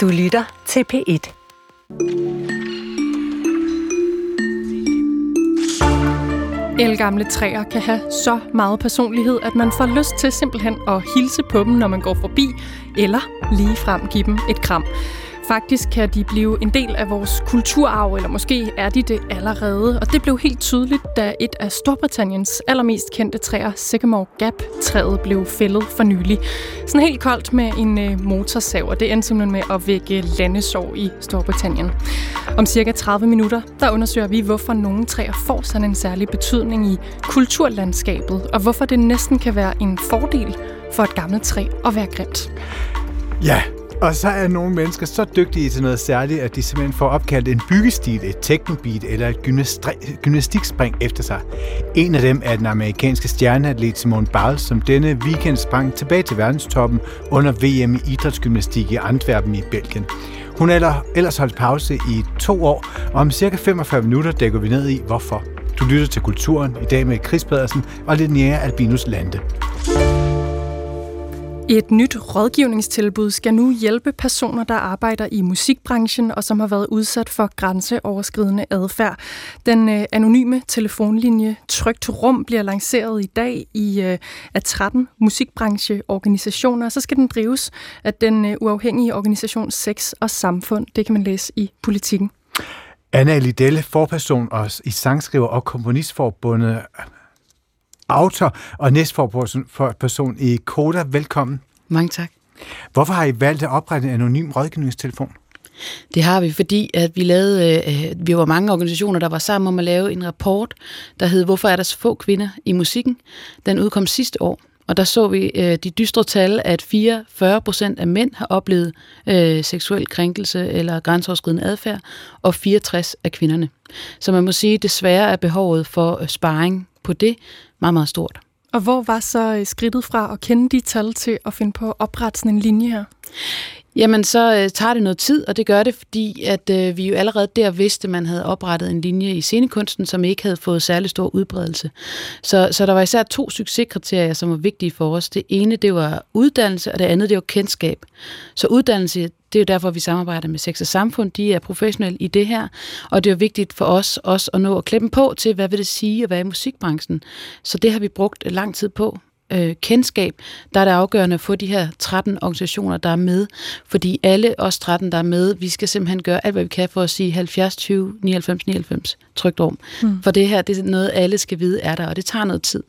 Du lytter til P1. Elgamle træer kan have så meget personlighed, at man får lyst til simpelthen at hilse på dem, når man går forbi, eller lige frem give dem et kram. Faktisk kan de blive en del af vores kulturarv, eller måske er de det allerede. Og det blev helt tydeligt, da et af Storbritanniens allermest kendte træer, Sycamore Gap-træet, blev fældet for nylig. Sådan helt koldt med en øh, motorsav, og det endte simpelthen med at vække landesorg i Storbritannien. Om cirka 30 minutter, der undersøger vi, hvorfor nogle træer får sådan en særlig betydning i kulturlandskabet, og hvorfor det næsten kan være en fordel for et gammelt træ at være grimt. Ja, og så er nogle mennesker så dygtige til noget særligt, at de simpelthen får opkaldt en byggestil, et teknobeat eller et gymnastikspring efter sig. En af dem er den amerikanske stjerneatlet Simone Biles, som denne weekend sprang tilbage til verdenstoppen under VM i idrætsgymnastik i Antwerpen i Belgien. Hun har ellers holdt pause i to år, og om cirka 45 minutter dækker vi ned i, hvorfor. Du lytter til Kulturen i dag med Chris Pedersen og Linnea Albinus Lande. Et nyt rådgivningstilbud skal nu hjælpe personer, der arbejder i musikbranchen og som har været udsat for grænseoverskridende adfærd. Den øh, anonyme telefonlinje Trygt Rum bliver lanceret i dag i øh, af 13 musikbrancheorganisationer. Så skal den drives af den øh, uafhængige organisation Sex og Samfund. Det kan man læse i Politikken. Anna Lidelle, forperson og i sangskriver og komponistforbundet autor og næstforperson i Koda. Velkommen. Mange tak. Hvorfor har I valgt at oprette en anonym rådgivningstelefon? Det har vi, fordi at vi lavede, øh, vi var mange organisationer, der var sammen om at lave en rapport, der hed Hvorfor er der så få kvinder i musikken? Den udkom sidste år, og der så vi øh, de dystre tal, at 44 procent af mænd har oplevet øh, seksuel krænkelse eller grænseoverskridende adfærd, og 64 af kvinderne. Så man må sige, at desværre er behovet for sparring på det meget, meget stort. Og hvor var så øh, skridtet fra at kende de tal til at finde på at oprette sådan en linje her? Jamen, så øh, tager det noget tid, og det gør det, fordi at øh, vi jo allerede der vidste, at man havde oprettet en linje i scenekunsten, som ikke havde fået særlig stor udbredelse. Så, så der var især to succeskriterier, som var vigtige for os. Det ene, det var uddannelse, og det andet, det var kendskab. Så uddannelse, det er jo derfor, vi samarbejder med Sex og Samfund. De er professionelle i det her, og det er vigtigt for os også at nå at klippe på til, hvad vil det sige at være i musikbranchen. Så det har vi brugt lang tid på øh, kendskab, der er det afgørende at få de her 13 organisationer, der er med. Fordi alle os 13, der er med, vi skal simpelthen gøre alt, hvad vi kan for at sige 70, 20, 99, 99 trygt om. Mm. For det her, det er noget, alle skal vide er der, og det tager noget tid.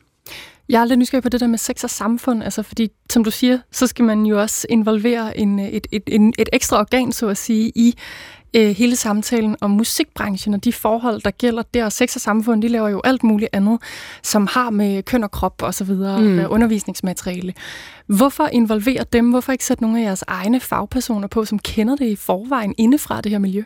Jeg er lidt nysgerrig på det der med sex og samfund, altså fordi, som du siger, så skal man jo også involvere en, et, et, et, et ekstra organ, så at sige, i øh, hele samtalen om musikbranchen og de forhold, der gælder der. Sex og samfund, de laver jo alt muligt andet, som har med køn og krop og så videre, mm. undervisningsmateriale. Hvorfor involvere dem? Hvorfor ikke sætte nogle af jeres egne fagpersoner på, som kender det i forvejen indefra det her miljø?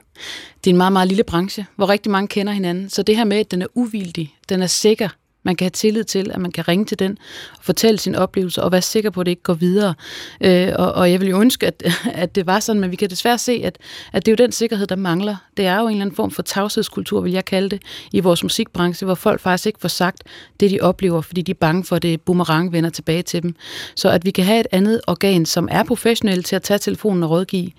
Det er en meget, meget lille branche, hvor rigtig mange kender hinanden. Så det her med, at den er uvildig, den er sikker, man kan have tillid til, at man kan ringe til den og fortælle sin oplevelse og være sikker på, at det ikke går videre. Øh, og, og jeg vil jo ønske, at, at det var sådan, men vi kan desværre se, at, at det er jo den sikkerhed, der mangler. Det er jo en eller anden form for tavshedskultur, vil jeg kalde det, i vores musikbranche, hvor folk faktisk ikke får sagt det, de oplever, fordi de er bange for, at det boomerang vender tilbage til dem. Så at vi kan have et andet organ, som er professionelt til at tage telefonen og rådgive,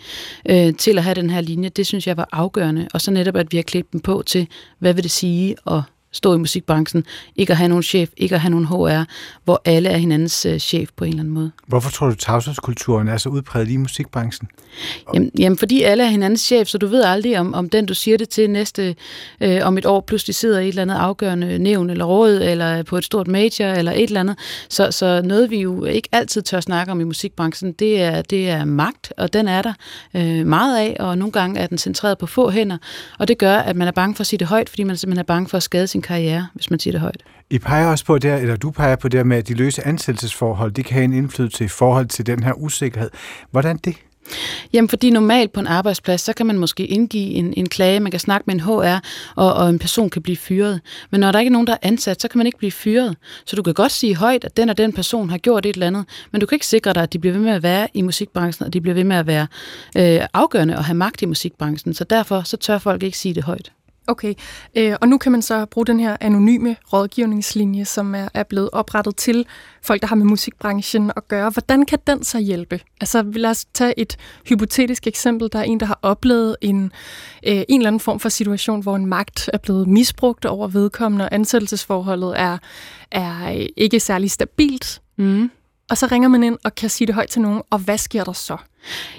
øh, til at have den her linje, det synes jeg var afgørende. Og så netop, at vi har klædt dem på til, hvad vil det sige at stå i musikbranchen, ikke at have nogen chef, ikke at have nogen HR, hvor alle er hinandens øh, chef på en eller anden måde. Hvorfor tror du, tavshedskulturen er så udbredt i musikbranchen? Jamen, jamen, fordi alle er hinandens chef, så du ved aldrig, om, om den, du siger det til næste, øh, om et år, pludselig sidder i et eller andet afgørende nævn eller råd, eller på et stort major, eller et eller andet. Så, så noget, vi jo ikke altid tør snakke om i musikbranchen, det er, det er magt, og den er der øh, meget af, og nogle gange er den centreret på få hænder, og det gør, at man er bange for at sige det højt, fordi man simpelthen er bange for at skade sin karriere, hvis man siger det højt. I peger også på det, eller du peger på det med, at de løse ansættelsesforhold, de kan have en indflydelse i forhold til den her usikkerhed. Hvordan det? Jamen, fordi normalt på en arbejdsplads, så kan man måske indgive en, en klage, man kan snakke med en HR, og, og en person kan blive fyret. Men når der ikke er nogen, der er ansat, så kan man ikke blive fyret. Så du kan godt sige højt, at den og den person har gjort et eller andet, men du kan ikke sikre dig, at de bliver ved med at være i musikbranchen, og de bliver ved med at være øh, afgørende og have magt i musikbranchen. Så derfor så tør folk ikke sige det højt. Okay, øh, og nu kan man så bruge den her anonyme rådgivningslinje, som er, er blevet oprettet til folk, der har med musikbranchen at gøre. Hvordan kan den så hjælpe? Altså lad os tage et hypotetisk eksempel. Der er en, der har oplevet en, øh, en eller anden form for situation, hvor en magt er blevet misbrugt over vedkommende, og ansættelsesforholdet er, er øh, ikke særlig stabilt. Mm. Og så ringer man ind og kan sige det højt til nogen, og hvad sker der så?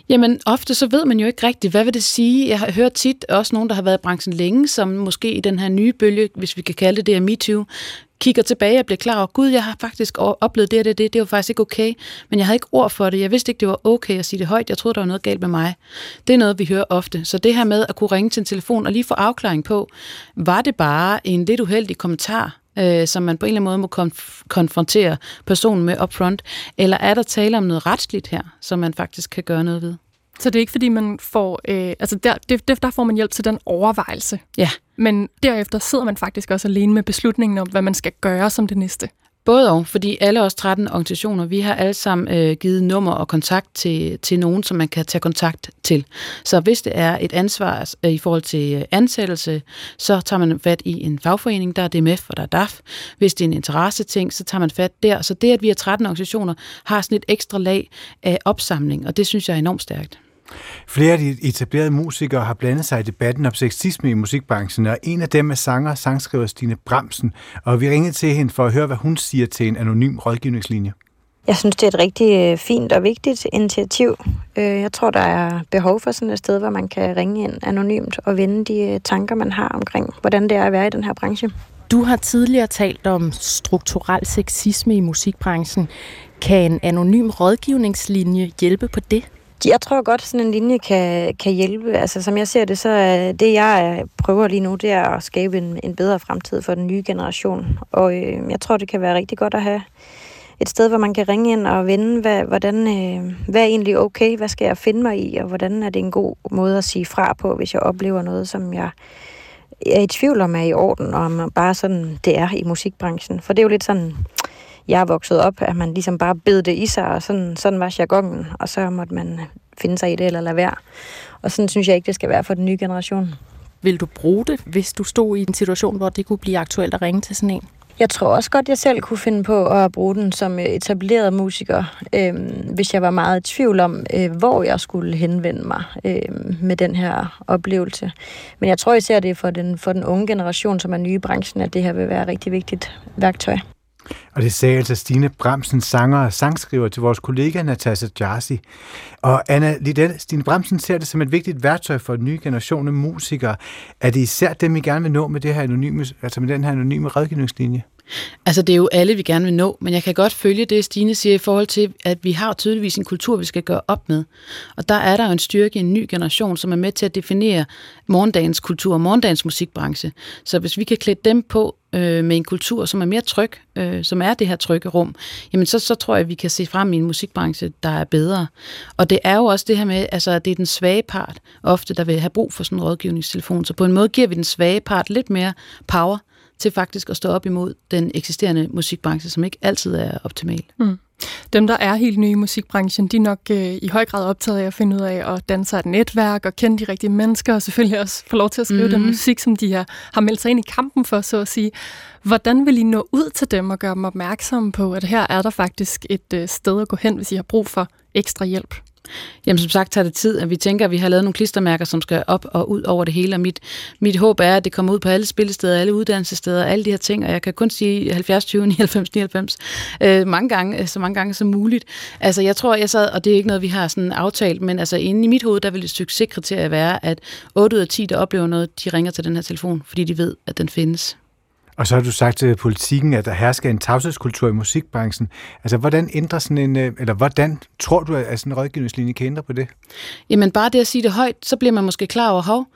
Jamen, ofte så ved man jo ikke rigtigt, hvad vil det sige? Jeg har hørt tit også nogen, der har været i branchen længe, som måske i den her nye bølge, hvis vi kan kalde det det er MeToo, kigger tilbage og bliver klar over, gud, jeg har faktisk oplevet det og det, det, det var faktisk ikke okay, men jeg havde ikke ord for det. Jeg vidste ikke, det var okay at sige det højt. Jeg troede, der var noget galt med mig. Det er noget, vi hører ofte. Så det her med at kunne ringe til en telefon og lige få afklaring på, var det bare en lidt uheldig kommentar, øh, som man på en eller anden måde må konf- konfrontere personen med upfront, eller er der tale om noget retsligt her, som man faktisk kan gøre noget ved? Så det er ikke fordi, man får... Øh, altså der, det, der får man hjælp til den overvejelse. Ja. Men derefter sidder man faktisk også alene med beslutningen om, hvad man skal gøre som det næste. Både og, fordi alle os 13 organisationer, vi har alle sammen øh, givet nummer og kontakt til, til nogen, som man kan tage kontakt til. Så hvis det er et ansvar øh, i forhold til øh, ansættelse, så tager man fat i en fagforening, der er DMF og der er DAF. Hvis det er en interesseting, så tager man fat der. Så det, at vi er 13 organisationer, har sådan et ekstra lag af opsamling, og det synes jeg er enormt stærkt. Flere af de etablerede musikere har blandet sig i debatten om sexisme i musikbranchen, og en af dem er sanger og sangskriver Stine Bramsen, og vi ringede til hende for at høre, hvad hun siger til en anonym rådgivningslinje. Jeg synes, det er et rigtig øh, fint og vigtigt initiativ. Øh, jeg tror, der er behov for sådan et sted, hvor man kan ringe ind anonymt og vende de øh, tanker, man har omkring, hvordan det er at være i den her branche. Du har tidligere talt om strukturel sexisme i musikbranchen. Kan en anonym rådgivningslinje hjælpe på det? Jeg tror godt, sådan en linje kan, kan hjælpe. Altså, som jeg ser det, så er det, jeg prøver lige nu, det er at skabe en, en bedre fremtid for den nye generation. Og øh, jeg tror, det kan være rigtig godt at have et sted, hvor man kan ringe ind og vende, hvad, hvordan, øh, hvad er egentlig okay, hvad skal jeg finde mig i, og hvordan er det en god måde at sige fra på, hvis jeg oplever noget, som jeg er i tvivl om er i orden, og om bare sådan det er i musikbranchen. For det er jo lidt sådan, jeg er vokset op, at man ligesom bare bed det i sig, og sådan, sådan var jargonen, og så måtte man finde sig i det eller lade være. Og sådan synes jeg ikke, det skal være for den nye generation. Vil du bruge det, hvis du stod i en situation, hvor det kunne blive aktuelt at ringe til sådan en? Jeg tror også godt, jeg selv kunne finde på at bruge den som etableret musiker, øh, hvis jeg var meget i tvivl om, øh, hvor jeg skulle henvende mig øh, med den her oplevelse. Men jeg tror især, det er for den, for den unge generation, som er nye i branchen, at det her vil være et rigtig vigtigt værktøj. Og det sagde altså Stine Bremsen, sanger og sangskriver til vores kollega Natasha Jarsi. Og Anna Liddell, Stine Bremsen ser det som et vigtigt værktøj for den nye generation af musikere. Er det især dem, I gerne vil nå med, det her anonyme, altså med den her anonyme rådgivningslinje? Altså, det er jo alle, vi gerne vil nå, men jeg kan godt følge det, Stine siger, i forhold til, at vi har tydeligvis en kultur, vi skal gøre op med. Og der er der jo en styrke i en ny generation, som er med til at definere morgendagens kultur og morgendagens musikbranche. Så hvis vi kan klæde dem på øh, med en kultur, som er mere tryg, øh, som er det her trygge rum, jamen så, så tror jeg, at vi kan se frem i en musikbranche, der er bedre. Og det er jo også det her med, altså, at det er den svage part ofte, der vil have brug for sådan en rådgivningstelefon. Så på en måde giver vi den svage part lidt mere power, til faktisk at stå op imod den eksisterende musikbranche, som ikke altid er optimal. Mm. Dem, der er helt nye i musikbranchen, de er nok øh, i høj grad optaget af at finde ud af at danse et netværk og kende de rigtige mennesker, og selvfølgelig også få lov til at skrive mm. den mhm. musik, som de har, har meldt sig ind i kampen for, så at sige. Hvordan vil I nå ud til dem og gøre dem opmærksomme på, at her er der faktisk et øh, sted at gå hen, hvis I har brug for ekstra hjælp? Jamen som sagt tager det tid, at vi tænker, at vi har lavet nogle klistermærker, som skal op og ud over det hele, og mit, mit håb er, at det kommer ud på alle spillesteder, alle uddannelsessteder, alle de her ting, og jeg kan kun sige 70, 20, 99, 99, øh, mange gange, øh, så mange gange som muligt. Altså jeg tror, jeg sad, og det er ikke noget, vi har sådan aftalt, men altså inde i mit hoved, der vil et succeskriterie være, at 8 ud af 10, der oplever noget, de ringer til den her telefon, fordi de ved, at den findes. Og så har du sagt til politikken, at der hersker en tavshedskultur i musikbranchen. Altså, hvordan ændrer sådan en, øh, eller hvordan tror du, at sådan en rådgivningslinje kan ændre på det? Jamen, bare det at sige det højt, så bliver man måske klar over, hov,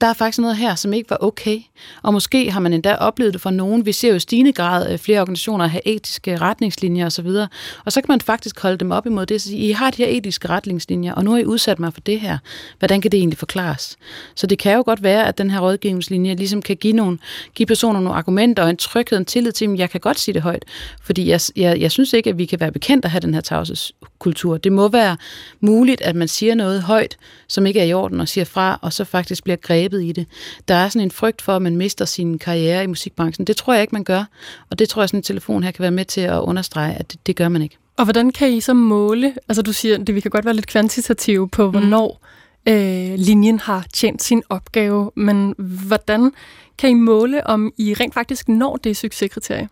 der er faktisk noget her, som ikke var okay. Og måske har man endda oplevet det for nogen. Vi ser jo i stigende grad øh, flere organisationer have etiske retningslinjer osv. Og, og så kan man faktisk holde dem op imod det og sige, I har de her etiske retningslinjer, og nu har I udsat mig for det her. Hvordan kan det egentlig forklares? Så det kan jo godt være, at den her rådgivningslinje ligesom kan give, nogle, give personer nogle argumenter og en tryghed, en tillid til, at jeg kan godt sige det højt. Fordi jeg, jeg, jeg synes ikke, at vi kan være bekendt at have den her tavshedskultur. Det må være muligt, at man siger noget højt, som ikke er i orden, og siger fra, og så faktisk bliver grebet grebet i det. Der er sådan en frygt for, at man mister sin karriere i musikbranchen. Det tror jeg ikke, man gør, og det tror jeg, sådan en telefon her kan være med til at understrege, at det, det gør man ikke. Og hvordan kan I så måle, altså du siger, det vi kan godt være lidt kvantitative på, hvornår mm. Øh, linjen har tjent sin opgave, men hvordan kan I måle, om I rent faktisk når det succeskriterie?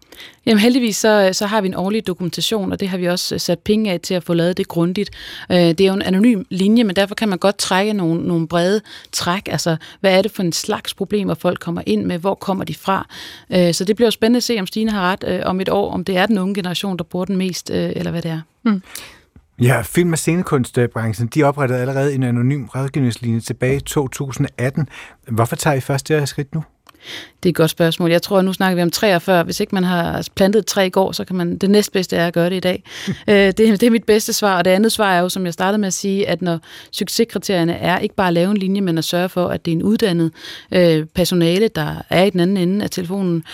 Jamen heldigvis så, så har vi en årlig dokumentation, og det har vi også sat penge af til at få lavet det grundigt. Øh, det er jo en anonym linje, men derfor kan man godt trække nogle, nogle brede træk. Altså, hvad er det for en slags problemer, folk kommer ind med? Hvor kommer de fra? Øh, så det bliver jo spændende at se, om Stine har ret øh, om et år, om det er den unge generation, der bruger den mest, eller hvad det er. Mm. Ja, film- og scenekunstbranchen, de oprettede allerede en anonym rådgivningslinje tilbage i 2018. Hvorfor tager I først det her skridt nu? Det er et godt spørgsmål. Jeg tror, at nu snakker vi om træer før. Hvis ikke man har plantet et træ i går, så kan man det næstbedste er at gøre det i dag. øh, det, det er mit bedste svar. Og det andet svar er jo, som jeg startede med at sige, at når succeskriterierne er ikke bare at lave en linje, men at sørge for, at det er en uddannet øh, personale, der er i den anden ende af telefonen,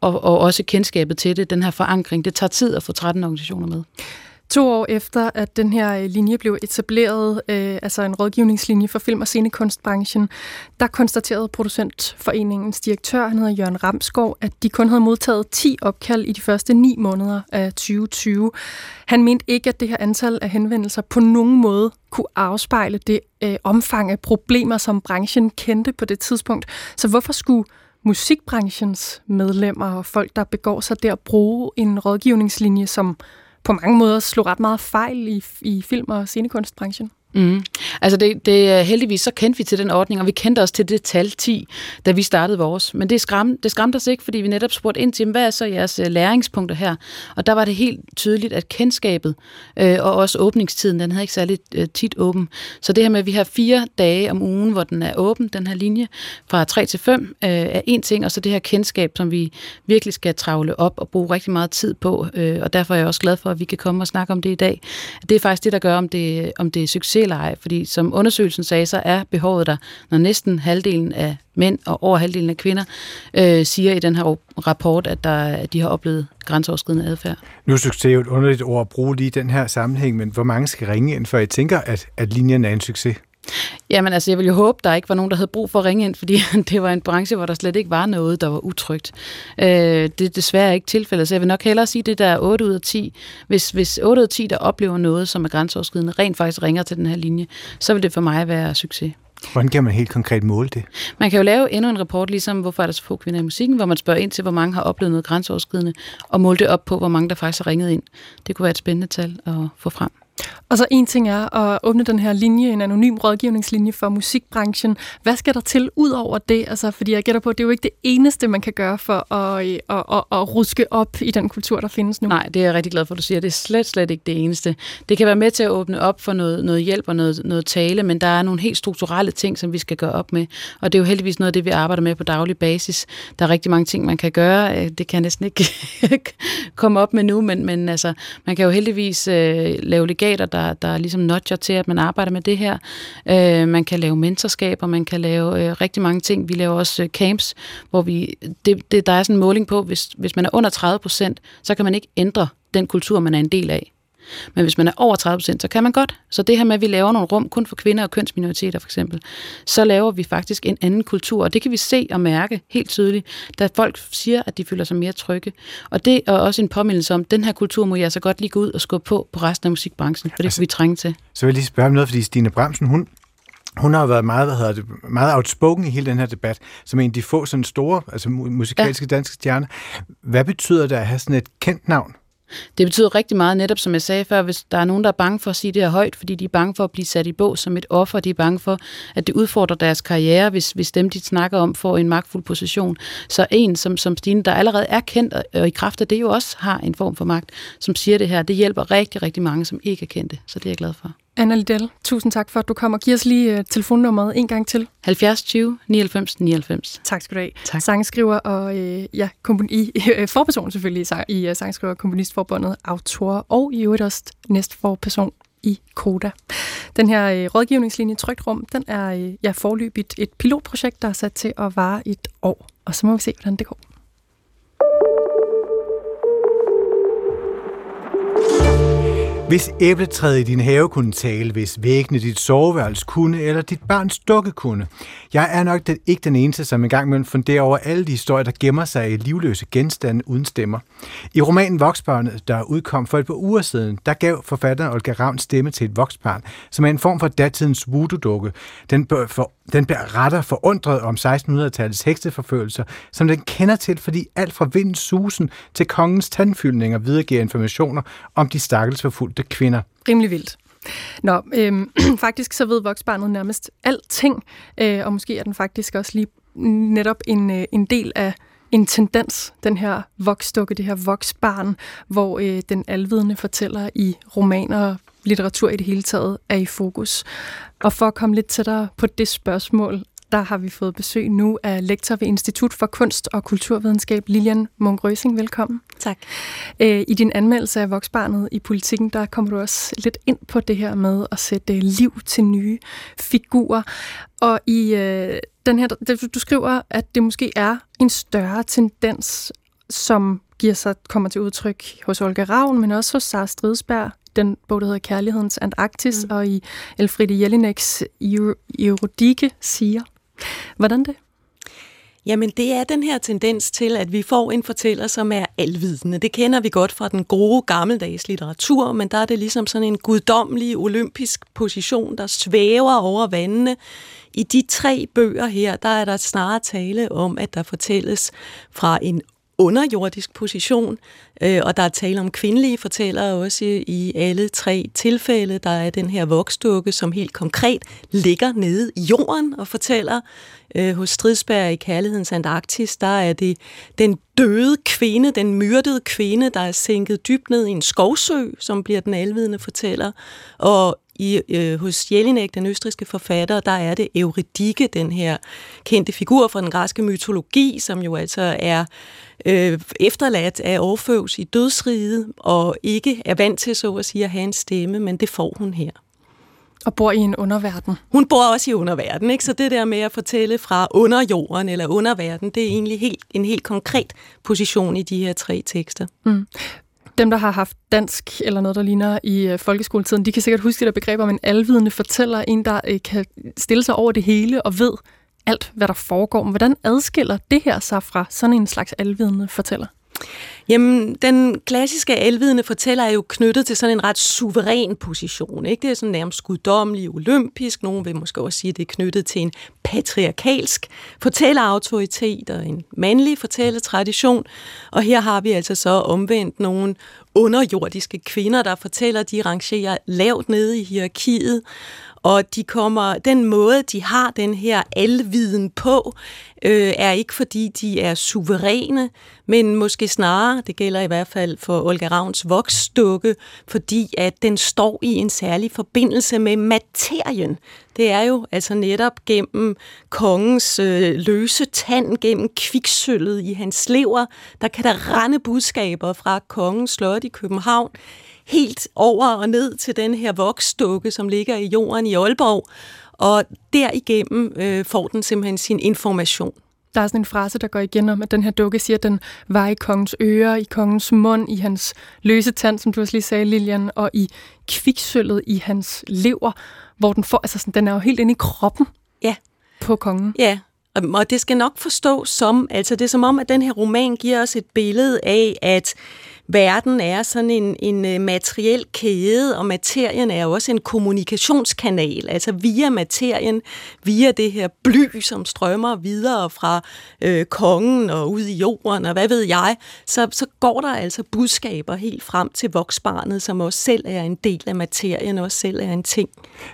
og, og også kendskabet til det, den her forankring. Det tager tid at få 13 organisationer med. To år efter, at den her øh, linje blev etableret, øh, altså en rådgivningslinje for film- og scenekunstbranchen, der konstaterede producentforeningens direktør, han hedder Jørgen Ramskov, at de kun havde modtaget 10 opkald i de første 9 måneder af 2020. Han mente ikke, at det her antal af henvendelser på nogen måde kunne afspejle det øh, omfang af problemer, som branchen kendte på det tidspunkt. Så hvorfor skulle musikbranchens medlemmer og folk, der begår sig der, bruge en rådgivningslinje, som på mange måder slog ret meget fejl i, i film- og scenekunstbranchen. Mm. Altså det, det, øh, heldigvis så kendte vi til den ordning, og vi kendte også til det tal 10, da vi startede vores. Men det skram, det skræmte os ikke, fordi vi netop spurgte ind til, hvad er så jeres øh, læringspunkter her? Og der var det helt tydeligt, at kendskabet øh, og også åbningstiden, den havde ikke særlig øh, tit åben. Så det her med, at vi har fire dage om ugen, hvor den er åben, den her linje, fra 3 til 5, øh, er en ting, og så det her kendskab, som vi virkelig skal travle op og bruge rigtig meget tid på. Øh, og derfor er jeg også glad for, at vi kan komme og snakke om det i dag. Det er faktisk det, der gør, om det, om det er succes eller ej. Fordi som undersøgelsen sagde, så er behovet der, når næsten halvdelen af mænd og over halvdelen af kvinder øh, siger i den her rapport, at, der, at de har oplevet grænseoverskridende adfærd. Nu er succes jo et underligt ord at bruge lige i den her sammenhæng, men hvor mange skal ringe ind, før I tænker, at, at linjen er en succes? Jamen altså, jeg vil jo håbe, der ikke var nogen, der havde brug for at ringe ind, fordi det var en branche, hvor der slet ikke var noget, der var utrygt. Øh, det er desværre ikke tilfældet, så jeg vil nok hellere sige, det der er 8 ud af 10. Hvis, hvis 8 ud af 10, der oplever noget, som er grænseoverskridende, rent faktisk ringer til den her linje, så vil det for mig være succes. Hvordan kan man helt konkret måle det? Man kan jo lave endnu en rapport, ligesom hvorfor er der så få kvinder i musikken, hvor man spørger ind til, hvor mange har oplevet noget grænseoverskridende, og måle det op på, hvor mange der faktisk har ringet ind. Det kunne være et spændende tal at få frem. Og så en ting er at åbne den her linje, en anonym rådgivningslinje for musikbranchen. Hvad skal der til ud over det? Altså, fordi jeg gætter på, at det er jo ikke det eneste, man kan gøre for at, øh, at, at, at ruske op i den kultur, der findes nu. Nej, det er jeg rigtig glad for, at du siger. Det er slet, slet ikke det eneste. Det kan være med til at åbne op for noget, noget hjælp og noget, noget tale, men der er nogle helt strukturelle ting, som vi skal gøre op med. Og det er jo heldigvis noget af det, vi arbejder med på daglig basis. Der er rigtig mange ting, man kan gøre. Øh, det kan jeg næsten ikke komme op med nu, men, men altså, man kan jo heldigvis øh, lave legater, der, der ligesom nudger til, at man arbejder med det her. Øh, man kan lave mentorskaber, man kan lave øh, rigtig mange ting. Vi laver også øh, camps, hvor vi, det, det, der er sådan en måling på, hvis, hvis man er under 30 procent, så kan man ikke ændre den kultur, man er en del af. Men hvis man er over 30% så kan man godt. Så det her med, at vi laver nogle rum kun for kvinder og kønsminoriteter for eksempel, så laver vi faktisk en anden kultur, og det kan vi se og mærke helt tydeligt, da folk siger, at de føler sig mere trygge. Og det er også en påmindelse om, at den her kultur må jeg så godt lige gå ud og skubbe på på resten af musikbranchen, for det altså, kan vi trænge til. Så vil jeg lige spørge om noget, fordi Stine Bremsen, hun, hun har været meget, hvad hedder det, meget outspoken i hele den her debat, som en af de få sådan store, altså musikalske ja. danske stjerner. Hvad betyder det at have sådan et kendt navn? Det betyder rigtig meget, netop som jeg sagde før, hvis der er nogen, der er bange for at sige det her højt, fordi de er bange for at blive sat i bås som et offer, de er bange for, at det udfordrer deres karriere, hvis, hvis dem, de snakker om, får en magtfuld position. Så en som, som Stine, der allerede er kendt, og i kraft af det jo også har en form for magt, som siger det her, det hjælper rigtig, rigtig mange, som ikke er kendte. Så det er jeg glad for. Anna Liddell, tusind tak for, at du kom og giver os lige uh, telefonnummeret en gang til. 70 20 99 99. Tak skal du have. Tak. Sangskriver og uh, ja, komponi, uh, forperson selvfølgelig i uh, Sangskriver Komponistforbundet, autor og i øvrigt også næste forperson i Koda. Den her uh, rådgivningslinje Trygt Rum, den er uh, ja, forløbigt et pilotprojekt, der er sat til at vare et år. Og så må vi se, hvordan det går. Hvis æbletræet i din have kunne tale, hvis væggene dit soveværelse kunne, eller dit barns dukke kunne. Jeg er nok den, ikke den eneste, som engang imellem funderer over alle de historier, der gemmer sig i livløse genstande uden stemmer. I romanen Voksbarnet, der udkom for et par uger siden, der gav forfatteren Olga Ravn stemme til et voksbarn, som er en form for datidens voodoo-dukke. Den, for, den beretter forundret om 1600-tallets hekseforfølgelser, som den kender til, fordi alt fra vindens susen til kongens tandfyldninger videregiver informationer om de stakkels forfulgte kvinder. Rimelig vildt. Nå, øhm, faktisk så ved voksbarnet nærmest alting, øh, og måske er den faktisk også lige netop en, øh, en del af en tendens, den her voksdukke, det her voksbarn, hvor øh, den alvidende fortæller i romaner og litteratur i det hele taget er i fokus. Og for at komme lidt tættere på det spørgsmål, der har vi fået besøg nu af lektor ved Institut for Kunst og Kulturvidenskab, Lilian Munk Røsing. Velkommen. Tak. Øh, I din anmeldelse af Voksbarnet i politikken, der kommer du også lidt ind på det her med at sætte liv til nye figurer. Og i øh, den her, du skriver, at det måske er en større tendens, som giver sig, kommer til udtryk hos Olga Ravn, men også hos Sara Stridsberg, den bog, der hedder Kærlighedens Antarktis, mm. og i Elfriede Jelineks Eurodike siger. Hvordan det? Jamen, det er den her tendens til, at vi får en fortæller, som er alvidende. Det kender vi godt fra den gode, gammeldags litteratur, men der er det ligesom sådan en guddommelig, olympisk position, der svæver over vandene. I de tre bøger her, der er der snarere tale om, at der fortælles fra en underjordisk position, øh, og der er tale om kvindelige fortællere også i alle tre tilfælde. Der er den her voksdukke, som helt konkret ligger nede i jorden og fortæller. Øh, hos Stridsberg i Kærlighedens Antarktis, der er det den døde kvinde, den myrdede kvinde, der er sænket dybt ned i en skovsø, som bliver den alvidende fortæller. Og i, øh, hos Jelinek, den østriske forfatter, der er det Euridike, den her kendte figur fra den græske mytologi, som jo altså er øh, efterladt af Orfeus i dødsriget, og ikke er vant til så at sige at have en stemme, men det får hun her. Og bor i en underverden. Hun bor også i underverden, ikke? så det der med at fortælle fra underjorden eller underverden, det er egentlig helt, en helt konkret position i de her tre tekster. Mm dem, der har haft dansk eller noget, der ligner i øh, folkeskoletiden, de kan sikkert huske det der begreb om en alvidende fortæller, en, der øh, kan stille sig over det hele og ved alt, hvad der foregår. Men hvordan adskiller det her sig fra sådan en slags alvidende fortæller? Jamen, den klassiske alvidende fortæller er jo knyttet til sådan en ret suveræn position. Ikke? Det er sådan nærmest guddommelig, olympisk. Nogen vil måske også sige, at det er knyttet til en patriarkalsk fortællerautoritet og en mandlig fortælletradition. Og her har vi altså så omvendt nogle underjordiske kvinder, der fortæller, de rangerer lavt nede i hierarkiet, og de kommer, den måde, de har den her alviden på, øh, er ikke fordi de er suveræne, men måske snarere, det gælder i hvert fald for Olga Ravns voksdukke, fordi at den står i en særlig forbindelse med materien. Det er jo altså netop gennem kongens øh, løse tand, gennem kviksølvet i hans lever, der kan der rende budskaber fra kongens slot i København helt over og ned til den her voksdukke, som ligger i jorden i Aalborg, og derigennem øh, får den simpelthen sin information. Der er sådan en frase, der går igen om, at den her dukke siger, at den var i kongens ører, i kongens mund, i hans løse tand, som du også lige sagde, Lilian, og i kviksølvet i hans lever, hvor den får, altså sådan, den er jo helt inde i kroppen ja. på kongen. Ja, og det skal nok forstås som, altså det er som om, at den her roman giver os et billede af, at verden er sådan en, en øh, materiel kæde, og materien er også en kommunikationskanal. Altså via materien, via det her bly, som strømmer videre fra øh, kongen og ud i jorden, og hvad ved jeg, så, så går der altså budskaber helt frem til voksbarnet, som også selv er en del af materien, og også selv er en ting.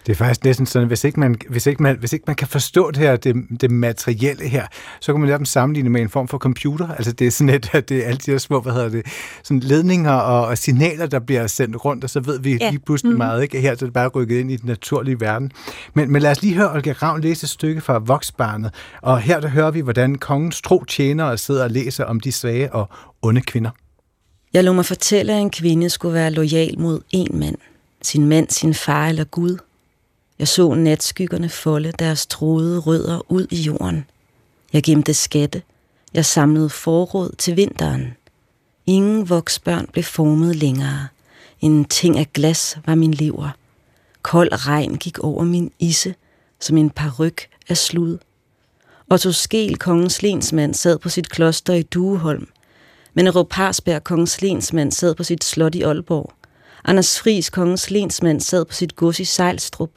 Det er faktisk næsten sådan, hvis ikke man, hvis ikke man, hvis ikke man kan forstå det her, det, det materielle her, så kan man lade dem sammenligne med en form for computer. Altså det er sådan et, at det er alle de her små, hvad hedder det, sådan ledninger og, og signaler, der bliver sendt rundt, og så ved vi ja. lige pludselig mm. meget, ikke? Her så er det bare rykket ind i den naturlige verden. Men, men lad os lige høre Olga Ravn læse et stykke fra Voksbarnet, og her der hører vi, hvordan kongens tro tjenere sidder og læser om de svage og onde kvinder. Jeg lå mig fortælle, at en kvinde skulle være lojal mod en mand. Sin mand, sin far eller Gud. Jeg så natskyggerne folde deres troede rødder ud i jorden. Jeg gemte skatte. Jeg samlede forråd til vinteren. Ingen voksbørn blev formet længere. En ting af glas var min lever. Kold regn gik over min isse, som en paryk af slud. Otto Skel, kongens lensmand, sad på sit kloster i Dueholm. Men Erup kongens lensmand, sad på sit slot i Aalborg. Anders Fris, kongens lensmand, sad på sit gods i Sejlstrup.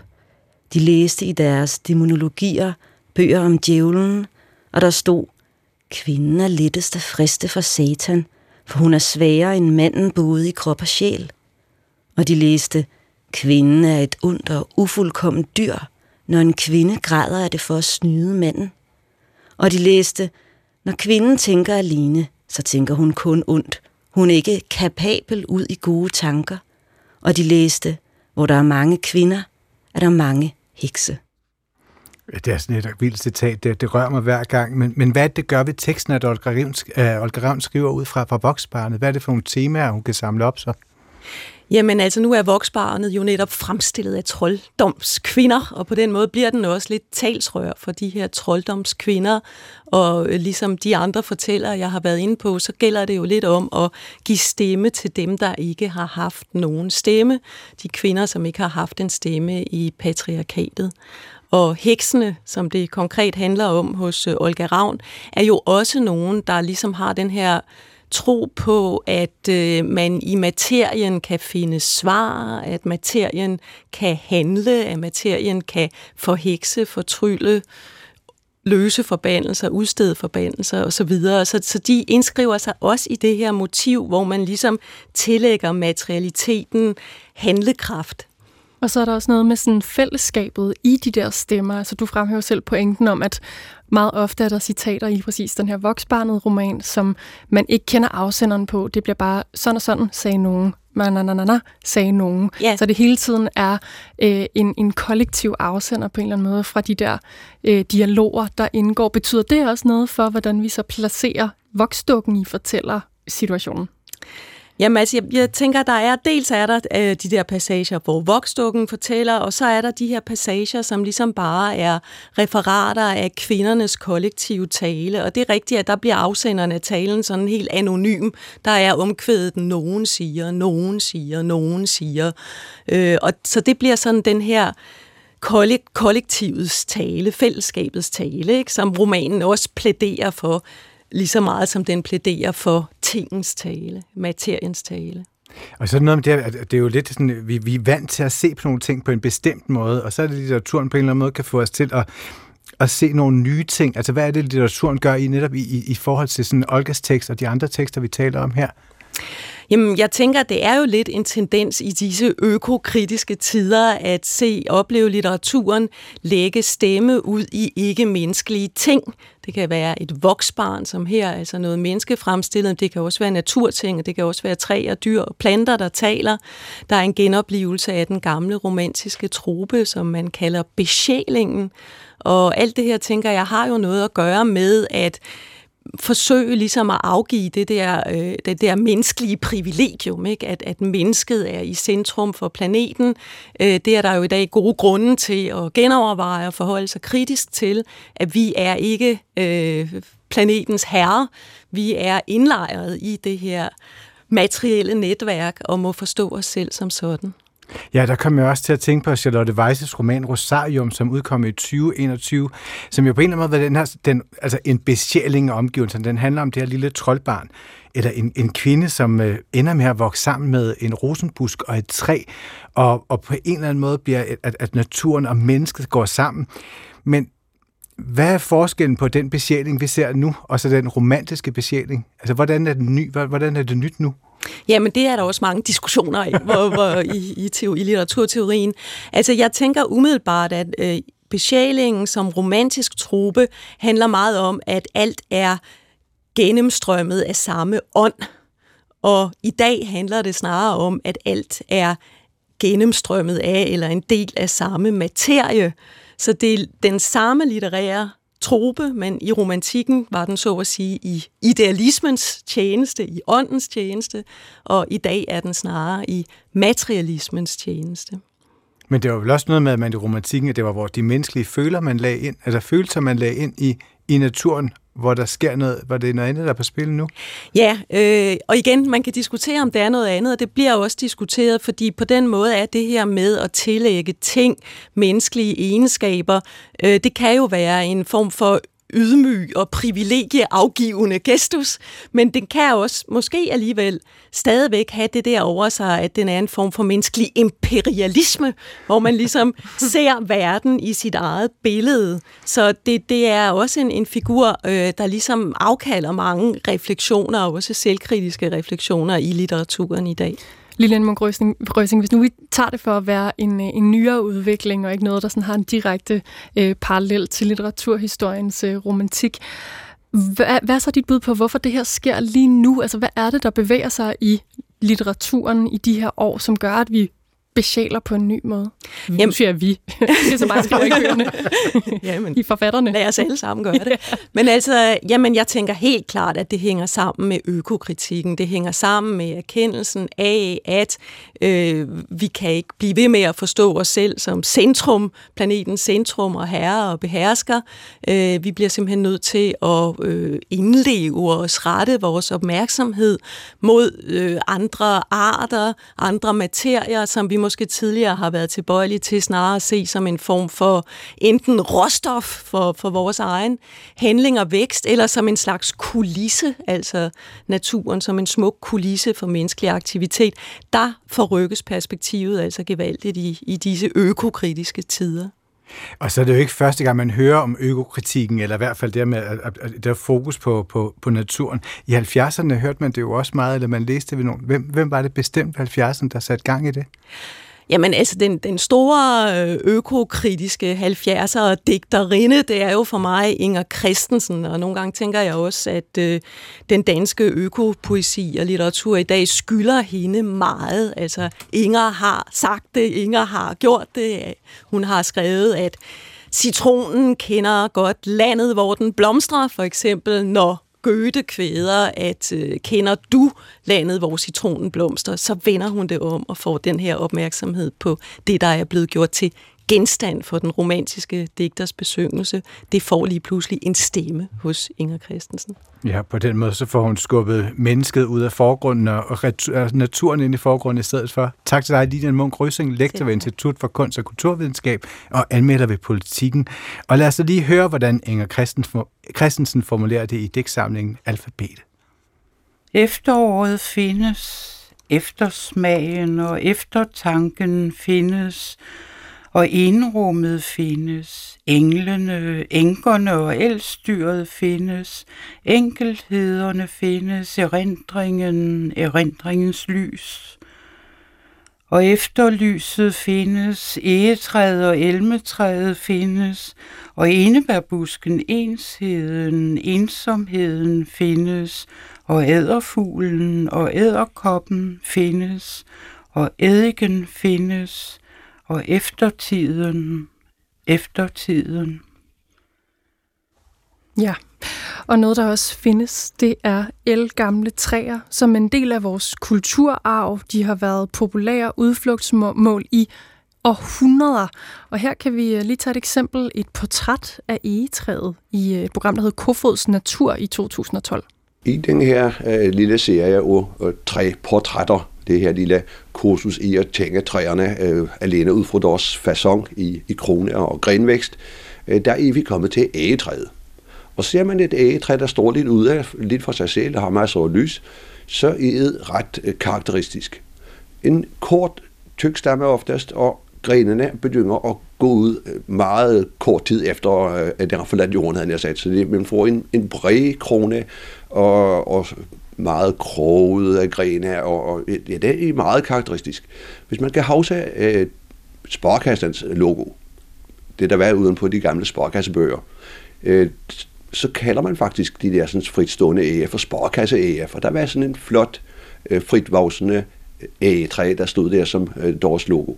De læste i deres demonologier bøger om djævlen, og der stod, kvinden er lettest at friste for satan, for hun er sværere end manden både i krop og sjæl. Og de læste, kvinden er et ondt og ufuldkomment dyr, når en kvinde græder er det for at snyde manden. Og de læste, når kvinden tænker alene, så tænker hun kun ondt. Hun er ikke kapabel ud i gode tanker. Og de læste, hvor der er mange kvinder, er der mange hekse. Det er sådan et vildt citat, det, det rører mig hver gang. Men, men hvad det gør ved teksten, at Olga Ravn, uh, øh, Olga Ravn skriver ud fra, fra voksbarnet? Hvad er det for nogle temaer, hun kan samle op så? Jamen altså, nu er voksbarnet jo netop fremstillet af trolddomskvinder, og på den måde bliver den også lidt talsrør for de her trolddomskvinder. Og øh, ligesom de andre fortæller, jeg har været inde på, så gælder det jo lidt om at give stemme til dem, der ikke har haft nogen stemme. De kvinder, som ikke har haft en stemme i patriarkatet. Og heksene, som det konkret handler om hos øh, Olga Ravn, er jo også nogen, der ligesom har den her tro på, at øh, man i materien kan finde svar, at materien kan handle, at materien kan forhekse, fortrylle, løse forbandelser, udstede forbandelser osv. Så, så de indskriver sig også i det her motiv, hvor man ligesom tillægger materialiteten handlekraft. Og så er der også noget med sådan fællesskabet i de der stemmer. Altså du fremhæver selv pointen om, at meget ofte er der citater i præcis den her voksbarnet roman, som man ikke kender afsenderen på. Det bliver bare sådan og sådan, sagde nogen. Na, na, na, na, na, sagde nogen. Yeah. Så det hele tiden er øh, en, en kollektiv afsender på en eller anden måde fra de der øh, dialoger, der indgår. Betyder det også noget for, hvordan vi så placerer voksdukken i fortæller situationen? Jamen altså, jeg, jeg tænker, der er dels er der øh, de der passager, hvor voksdukken fortæller, og så er der de her passager, som ligesom bare er referater af kvindernes kollektive tale. Og det er rigtigt, at der bliver afsenderne af talen sådan helt anonym. Der er omkvædet, nogen siger, nogen siger, nogen siger. Øh, og så det bliver sådan den her kollektivets tale, fællesskabets tale, ikke? som romanen også plæderer for lige så meget som den plæderer for tingens tale, materiens tale. Og så noget med det, at det er jo lidt sådan, vi, vi er vant til at se på nogle ting på en bestemt måde, og så er det litteraturen på en eller anden måde kan få os til at, at se nogle nye ting. Altså hvad er det, litteraturen gør i netop i, i, i forhold til sådan Olgas tekst og de andre tekster, vi taler om her? Jamen, jeg tænker, det er jo lidt en tendens i disse økokritiske tider at se, opleve litteraturen lægge stemme ud i ikke-menneskelige ting. Det kan være et voksbarn, som her, altså noget menneske fremstillet. Det kan også være naturting, det kan også være træer, dyr og planter, der taler. Der er en genoplevelse af den gamle romantiske trope, som man kalder besjælingen. Og alt det her, tænker jeg, har jo noget at gøre med, at forsøge ligesom at afgive det der, øh, det der menneskelige privilegium, ikke? At, at mennesket er i centrum for planeten. Øh, det er der jo i dag gode grunde til at genoverveje og forholde sig kritisk til, at vi er ikke øh, planetens herre. Vi er indlejret i det her materielle netværk og må forstå os selv som sådan. Ja, der kom jeg også til at tænke på Charlotte Weisses roman Rosarium, som udkom i 2021, som jo på en eller anden måde var den her, den, altså en besjæling af omgivelsen. Den handler om det her lille troldbarn, eller en, en kvinde, som øh, ender med at vokse sammen med en rosenbusk og et træ, og, og på en eller anden måde bliver, at, at naturen og mennesket går sammen. Men hvad er forskellen på den besjæling, vi ser nu, og så den romantiske besjæling? Altså, hvordan er, den ny, hvordan er det nyt nu? Jamen, det er der også mange diskussioner i, hvor, hvor, i, i, teori, i litteraturteorien. Altså, jeg tænker umiddelbart, at øh, besjælingen som romantisk trope handler meget om, at alt er gennemstrømmet af samme ånd. Og i dag handler det snarere om, at alt er gennemstrømmet af eller en del af samme materie. Så det er den samme litterære trope, men i romantikken var den så at sige i idealismens tjeneste, i åndens tjeneste, og i dag er den snarere i materialismens tjeneste. Men det var vel også noget med, at man i romantikken, at det var hvor de menneskelige føler, man lagde ind, altså følelser, man lagde ind i, i naturen, hvor der sker noget, hvor det er noget andet, der er på spil nu? Ja, øh, og igen, man kan diskutere, om det er noget andet, og det bliver også diskuteret, fordi på den måde er det her med at tillægge ting, menneskelige egenskaber, øh, det kan jo være en form for ydmyg og privilegieafgivende gestus, men den kan også måske alligevel stadigvæk have det der over sig, at den er en form for menneskelig imperialisme, hvor man ligesom ser verden i sit eget billede. Så det, det er også en, en figur, øh, der ligesom afkalder mange refleksioner, og også selvkritiske refleksioner i litteraturen i dag. Lilian Munk Røsing, hvis nu vi tager det for at være en, øh, en nyere udvikling, og ikke noget, der sådan har en direkte øh, parallel til litteraturhistoriens øh, romantik, hvad, hvad er så dit bud på, hvorfor det her sker lige nu? Altså, hvad er det, der bevæger sig i litteraturen i de her år, som gør, at vi besjæler på en ny måde. Jamen, nu siger jeg vi. det er så meget skriver i køerne. jamen, I forfatterne. Lad os alle sammen gøre det. Men altså, jamen, jeg tænker helt klart, at det hænger sammen med økokritikken. Det hænger sammen med erkendelsen af, at øh, vi kan ikke blive ved med at forstå os selv som centrum, planetens centrum og herre og behersker. Øh, vi bliver simpelthen nødt til at øh, indleve os, rette vores opmærksomhed mod øh, andre arter, andre materier, som vi måske tidligere har været tilbøjelige til snarere at se som en form for enten råstof for, for vores egen handling og vækst, eller som en slags kulisse, altså naturen som en smuk kulisse for menneskelig aktivitet. Der forrykkes perspektivet altså gevaldigt i, i disse økokritiske tider. Og så er det jo ikke første gang, man hører om økokritikken, eller i hvert fald det med, at, at der er fokus på, på, på naturen. I 70'erne hørte man det jo også meget, eller man læste det ved nogen. Hvem, hvem var det bestemt 70'erne, der satte gang i det? Jamen altså, den, den store øh, økokritiske 70'er digterinde, det er jo for mig Inger Christensen, og nogle gange tænker jeg også, at øh, den danske økopoesi og litteratur i dag skylder hende meget. Altså, Inger har sagt det, Inger har gjort det. Hun har skrevet, at citronen kender godt landet, hvor den blomstrer, for eksempel når Goethe kvæder, at øh, kender du landet, hvor citronen blomster, så vender hun det om og får den her opmærksomhed på det, der er blevet gjort til genstand for den romantiske digters besøgelse. Det får lige pludselig en stemme hos Inger Christensen. Ja, på den måde så får hun skubbet mennesket ud af forgrunden og naturen ind i forgrunden i stedet for. Tak til dig, Lilian Munk Røsing, lektor ved Institut for Kunst og Kulturvidenskab og anmelder ved Politikken. Og lad os lige høre, hvordan Inger Christensen formulerer det i digtsamlingen Alfabet. Efteråret findes, eftersmagen og eftertanken findes, og indrummet findes, englene, enkerne og elstyret findes, enkelthederne findes, erindringen, erindringens lys. Og efter lyset findes, egetræet og elmetræet findes, og enebærbusken, ensheden, ensomheden findes, og æderfuglen og æderkoppen findes, og eddiken findes, og eftertiden, eftertiden. Ja, og noget, der også findes, det er elgamle træer, som en del af vores kulturarv. De har været populære udflugtsmål i århundreder. Og her kan vi øh, lige tage et eksempel, et portræt af egetræet i et program, der hedder Kofods Natur i 2012. I den her uh, lille serie af uh, tre portrætter det her lille kursus i at tænke træerne øh, alene ud fra deres fasong i, i krone og grenvækst, øh, der er vi kommet til ægetræet. Og ser man et ægetræ, der står lidt ud af, lidt for sig selv, og har masser af lys, så er det ret øh, karakteristisk. En kort, tyk stamme oftest, og grenene begynder at gå ud øh, meget kort tid efter, øh, at den har forladt jorden, havde jeg sagt. Så det, man får en, en bred krone og, og meget kroget af grene, og, og ja, det er meget karakteristisk. Hvis man kan huske øh, sparkassens logo, det der var uden på de gamle sparkassebøger, øh, så kalder man faktisk de der sådan fritstående æger for sparkasse for der var sådan en flot, øh, fritvoksende øh, ægetræ, der stod der som øh, deres logo.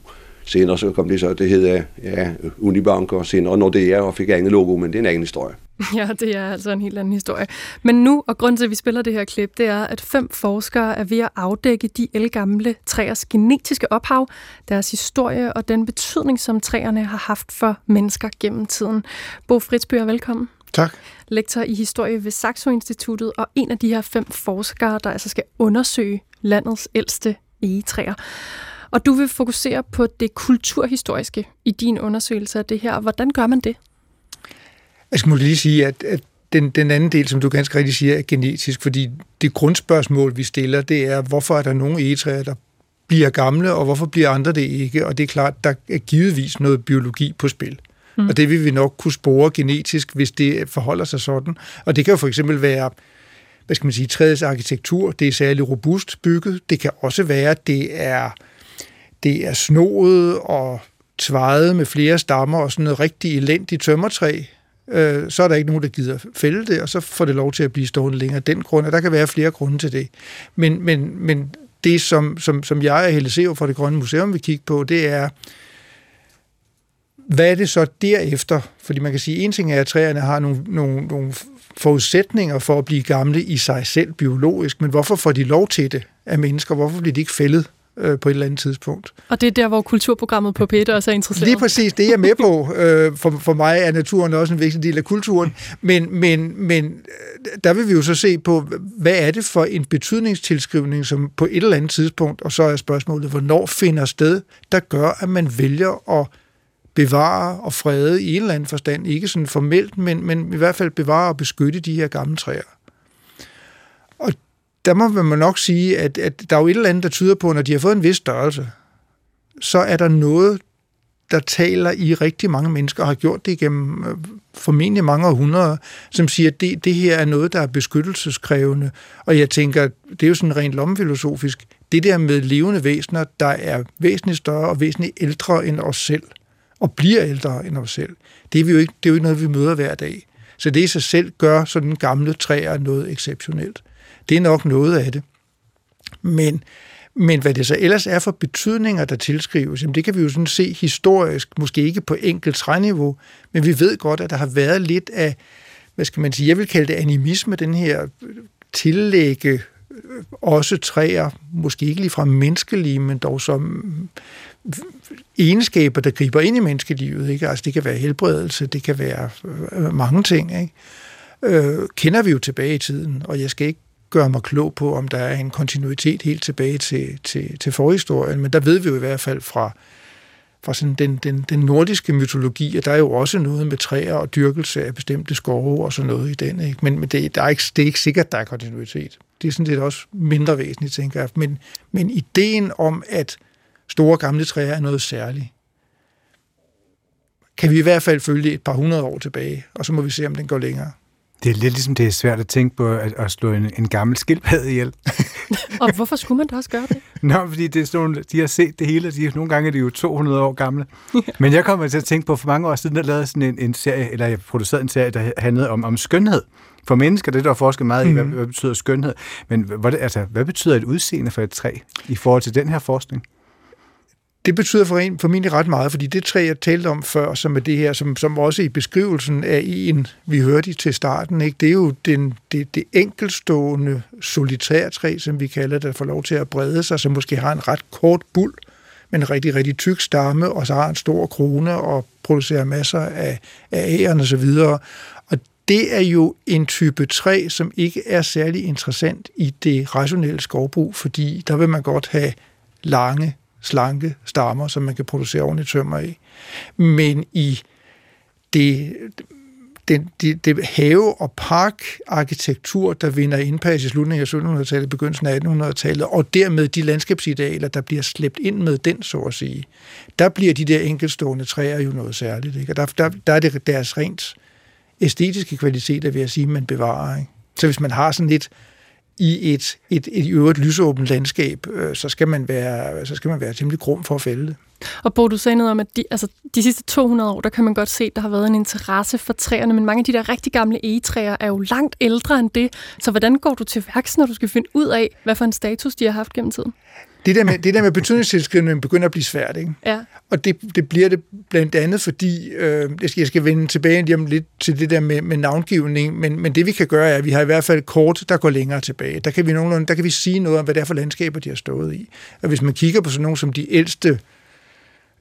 Senere så kom det så, det hedder ja, Unibank, og senere Nordea, og fik andet logo, men det er en anden historie. Ja, det er altså en helt anden historie. Men nu, og grund til, at vi spiller det her klip, det er, at fem forskere er ved at afdække de elgamle træers genetiske ophav, deres historie og den betydning, som træerne har haft for mennesker gennem tiden. Bo Fritzbøger, velkommen. Tak. Lektor i historie ved Saxo Instituttet og en af de her fem forskere, der altså skal undersøge landets ældste egetræer. Og du vil fokusere på det kulturhistoriske i din undersøgelse af det her. Hvordan gør man det? Jeg skal måske lige sige, at, at den, den anden del, som du ganske rigtigt siger, er genetisk, fordi det grundspørgsmål, vi stiller, det er, hvorfor er der nogle egetræer, der bliver gamle, og hvorfor bliver andre det ikke? Og det er klart, der er givetvis noget biologi på spil. Mm. Og det vil vi nok kunne spore genetisk, hvis det forholder sig sådan. Og det kan jo for eksempel være, hvad skal man sige, træets arkitektur, det er særlig robust bygget. Det kan også være, at det er, det er snoet og tvejet med flere stammer og sådan noget rigtig elendigt tømmertræ, øh, så er der ikke nogen, der gider fælde det, og så får det lov til at blive stående længere. Den grund, og der kan være flere grunde til det. Men, men, men det, som, som, som jeg og Helle Sev fra det Grønne Museum vil kigge på, det er, hvad er det så derefter? Fordi man kan sige, en ting er, at træerne har nogle, nogle, nogle forudsætninger for at blive gamle i sig selv biologisk, men hvorfor får de lov til det af mennesker? Hvorfor bliver de ikke fældet øh, på et eller andet tidspunkt? Og det er der, hvor kulturprogrammet på Peter også er interesseret? Lige præcis, det er jeg med på. Øh, for, for mig er naturen også en vigtig del af kulturen, men, men, men øh, der vil vi jo så se på, hvad er det for en betydningstilskrivning, som på et eller andet tidspunkt, og så er spørgsmålet, hvornår finder sted, der gør, at man vælger at bevare og frede i en eller anden forstand, ikke sådan formelt, men, men i hvert fald bevare og beskytte de her gamle træer. Og der må man nok sige, at, at der er jo et eller andet, der tyder på, når de har fået en vis størrelse, så er der noget, der taler i rigtig mange mennesker, og har gjort det igennem øh, formentlig mange århundreder, som siger, at det, det her er noget, der er beskyttelseskrævende. Og jeg tænker, det er jo sådan rent lommefilosofisk, det der med levende væsener, der er væsentligt større og væsentligt ældre end os selv – og bliver ældre end os selv. Det er, vi jo ikke, det er jo ikke noget, vi møder hver dag. Så det i sig selv gør sådan gamle træer noget exceptionelt. Det er nok noget af det. Men, men hvad det så ellers er for betydninger, der tilskrives, jamen det kan vi jo sådan se historisk, måske ikke på enkelt træniveau, men vi ved godt, at der har været lidt af, hvad skal man sige, jeg vil kalde det animisme, den her tillægge øh, også træer, måske ikke lige fra menneskelige, men dog som øh, egenskaber, der griber ind i menneskelivet. Ikke? Altså, det kan være helbredelse, det kan være øh, mange ting. Ikke? Øh, kender vi jo tilbage i tiden, og jeg skal ikke gøre mig klog på, om der er en kontinuitet helt tilbage til, til, til forhistorien, men der ved vi jo i hvert fald fra, fra sådan den, den, den nordiske mytologi, at der er jo også noget med træer og dyrkelse af bestemte skove og sådan noget i den. Ikke? Men, men det, der er ikke, det er ikke sikkert, at der er kontinuitet. Det er sådan set også mindre væsentligt, tænker jeg. Men, men ideen om, at store gamle træer er noget særligt. Kan vi i hvert fald følge et par hundrede år tilbage, og så må vi se, om den går længere. Det er lidt ligesom, det er svært at tænke på at, at slå en, en gammel skildpadde ihjel. og hvorfor skulle man da også gøre det? Nå, fordi det er sådan, de har set det hele, de, nogle gange er de jo 200 år gamle. Men jeg kommer til at tænke på, for mange år siden, der lavede sådan en, en serie, eller jeg producerede en serie, der handlede om, om skønhed. For mennesker, det er der forsket meget i, hvad, mhm. hvad betyder skønhed. Men hvad, altså, hvad betyder et udseende for et træ i forhold til den her forskning? Det betyder for en formentlig ret meget, fordi det træ, jeg talte om før, som er det her, som, som også i beskrivelsen af en, vi hørte til starten, ikke? det er jo den, det, det enkelstående solitærtræ, som vi kalder det, der får lov til at brede sig, som måske har en ret kort buld, men en rigtig, rigtig tyk stamme, og så har en stor krone og producerer masser af, af æren og så videre. Og det er jo en type træ, som ikke er særlig interessant i det rationelle skovbrug, fordi der vil man godt have lange, slanke stammer, som man kan producere ordentligt tømmer i. Men i det, den, det, det have- og parkarkitektur, der vinder indpas i slutningen af 1700-tallet, begyndelsen af 1800-tallet, og dermed de landskabsidealer, der bliver slæbt ind med den, så at sige, der bliver de der enkeltstående træer jo noget særligt. Ikke? Og der, der, der er det deres rent æstetiske kvaliteter, vil jeg sige, man bevarer. Ikke? Så hvis man har sådan lidt i et, et, et i øvrigt lysåbent landskab, øh, så, skal man være, så skal man være temmelig grum for at fælde det. Og Bo, du sagde noget om, at de, altså, de sidste 200 år, der kan man godt se, at der har været en interesse for træerne, men mange af de der rigtig gamle egetræer er jo langt ældre end det. Så hvordan går du til værks, når du skal finde ud af, hvad for en status de har haft gennem tiden? Det der med, det der med betydningstilskrivning begynder at blive svært, ikke? Ja. Og det, det bliver det blandt andet, fordi, øh, jeg, skal, jeg skal vende tilbage lige om lidt til det der med, med navngivning, men, men det vi kan gøre er, at vi har i hvert fald kort, der går længere tilbage. Der kan vi, nogenlunde, der kan vi sige noget om, hvad det er for landskaber, de har stået i. Og hvis man kigger på sådan nogle som de ældste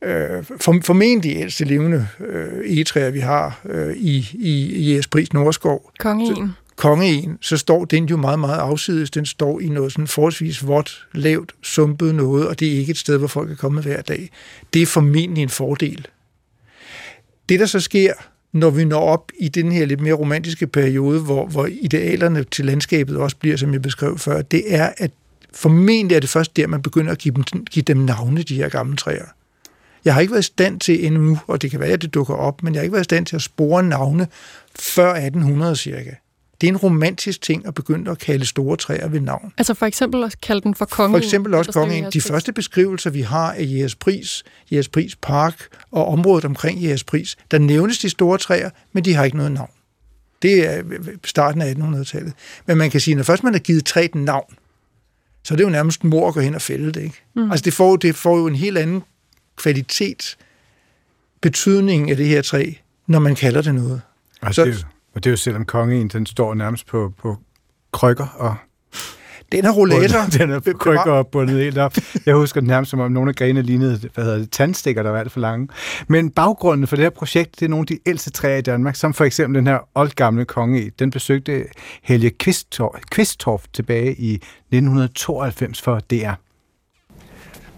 øh, for, formentlig ældste levende øh, egetræer, vi har øh, i, i, i Jægerspris Nordskov. Kongeen. Kongeen, så står den jo meget, meget afsides. Den står i noget sådan forholdsvis vådt, lavt, sumpet noget, og det er ikke et sted, hvor folk kan komme hver dag. Det er formentlig en fordel. Det, der så sker, når vi når op i den her lidt mere romantiske periode, hvor, hvor idealerne til landskabet også bliver, som jeg beskrev før, det er, at formentlig er det først der, man begynder at give dem, give dem navne, de her gamle træer. Jeg har ikke været i stand til endnu, og det kan være, at det dukker op, men jeg har ikke været i stand til at spore navne før 1800 cirka. Det er en romantisk ting at begynde at kalde store træer ved navn. Altså for eksempel at kalde den for kongen? For eksempel også kongen. De første beskrivelser, vi har af Jægerspris, Jægerspris Park og området omkring Jægerspris, der nævnes de store træer, men de har ikke noget navn. Det er starten af 1800-tallet. Men man kan sige, når først man har givet træet et navn, så er det jo nærmest mor at gå hen og fælde det. Ikke? Mm. Altså det får, det får jo en helt anden kvalitet, betydning af det her træ, når man kalder det noget. Altså, så, det, og det er jo selvom kongen, den står nærmest på, på krykker og den har rollator. Den er krykker og bundet helt op. Jeg husker den nærmest som om nogle af grenene lignede, hvad hedder det, tandstikker, der var alt for lange. Men baggrunden for det her projekt, det er nogle af de ældste træer i Danmark, som for eksempel den her oldgamle konge. Den besøgte Helge Kvisttorf tilbage i 1992 for DR.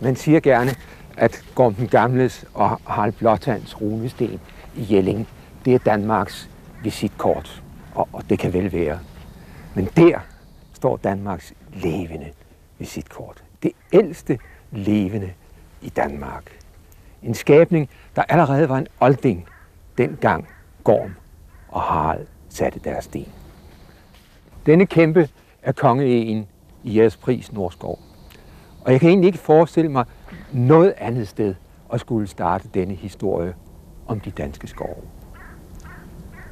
Man siger gerne, at Gorm den Gamles og Harald Blåtands runesten i Jelling, det er Danmarks visitkort, og, og det kan vel være. Men der står Danmarks levende visitkort. Det ældste levende i Danmark. En skabning, der allerede var en olding, dengang Gorm og Harald satte deres sten. Denne kæmpe er kongeegen i jeres pris Nordskov. Og jeg kan egentlig ikke forestille mig noget andet sted at skulle starte denne historie om de danske skove.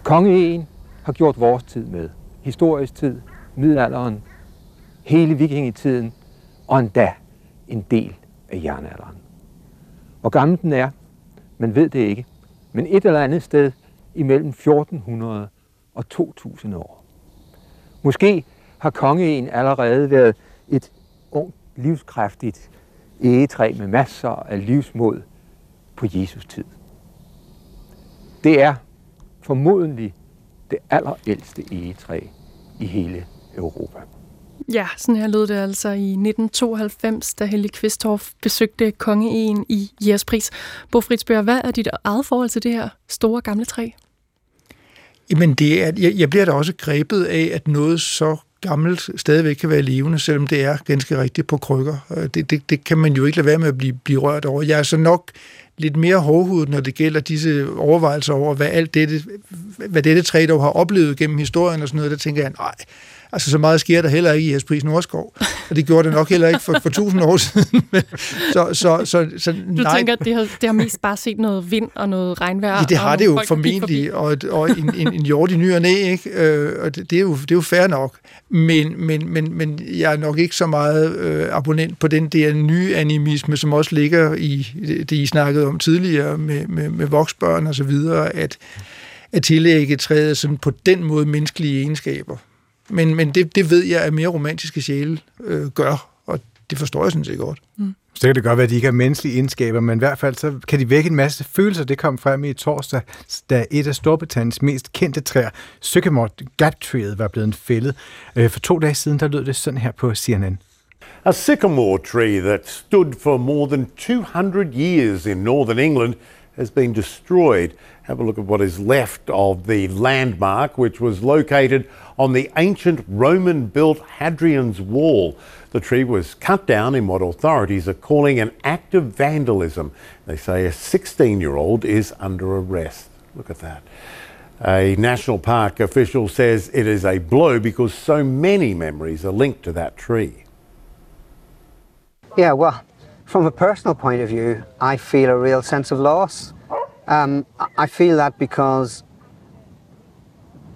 Kongeegen har gjort vores tid med. Historisk tid, middelalderen, hele vikingetiden og endda en del af jernalderen. Hvor gammel den er, man ved det ikke, men et eller andet sted imellem 1400 og 2000 år. Måske har kongeegen allerede været et ungt, livskræftigt egetræ med masser af livsmod på Jesus tid. Det er formodentlig det allerældste egetræ i hele Europa. Ja, sådan her lød det altså i 1992, da Helge Kvisthoff besøgte kongeegen i Jægerspris. Bo Fritzbjerg, hvad er dit eget forhold til det her store gamle træ? Jamen, det er, jeg, jeg bliver da også grebet af, at noget så gammelt stadigvæk kan være levende, selvom det er ganske rigtigt på krykker. Det, det, det kan man jo ikke lade være med at blive, blive rørt over. Jeg er så nok lidt mere hårdhudet, når det gælder disse overvejelser over, hvad alt dette, hvad dette træ dog har oplevet gennem historien og sådan noget, der tænker jeg, nej, Altså, så meget sker der heller ikke i Espris Nordskov, og det gjorde det nok heller ikke for, for tusind år siden. så, så, så, så, du nej. tænker, at det har, det har mest bare set noget vind og noget regnvejr? Ja, det har det jo formentlig, og, og en, en, en jord i ny og næ, ikke? Øh, og det, det, er jo, det er jo fair nok. Men, men, men, men jeg er nok ikke så meget øh, abonnent på den der nye animisme, som også ligger i det, I snakkede om tidligere med, med, med voksbørn og så videre, at, at tillægge træet sådan på den måde menneskelige egenskaber. Men, men det, det ved jeg, at mere romantiske sjæle øh, gør, og det forstår jeg sådan set godt. Mm. Så det kan det godt være, at de ikke har menneskelige egenskaber, men i hvert fald så kan de vække en masse følelser. Det kom frem i torsdag, da et af Storbritanniens mest kendte træer, Sycamore Gap-træet, var blevet fældet. Øh, for to dage siden, der lød det sådan her på CNN. A sycamore tree that stood for more than 200 years in northern England has been destroyed. Have a look at what is left of the landmark, which was located on the ancient Roman built Hadrian's Wall. The tree was cut down in what authorities are calling an act of vandalism. They say a 16 year old is under arrest. Look at that. A national park official says it is a blow because so many memories are linked to that tree. Yeah, well, from a personal point of view, I feel a real sense of loss. Um, I feel that because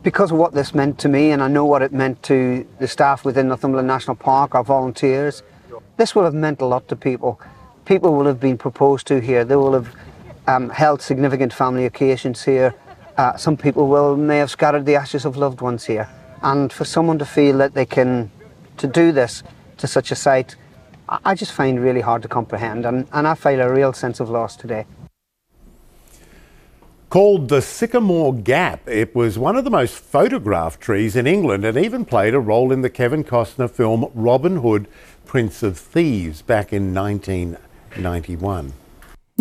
because of what this meant to me, and I know what it meant to the staff within Northumberland National Park, our volunteers, this will have meant a lot to people. People will have been proposed to here. They will have um, held significant family occasions here. Uh, some people will may have scattered the ashes of loved ones here. And for someone to feel that they can to do this to such a site, I just find really hard to comprehend, and, and I feel a real sense of loss today. Called the Sycamore Gap, it was one of the most photographed trees in England and even played a role in the Kevin Costner film Robin Hood, Prince of Thieves back in 1991.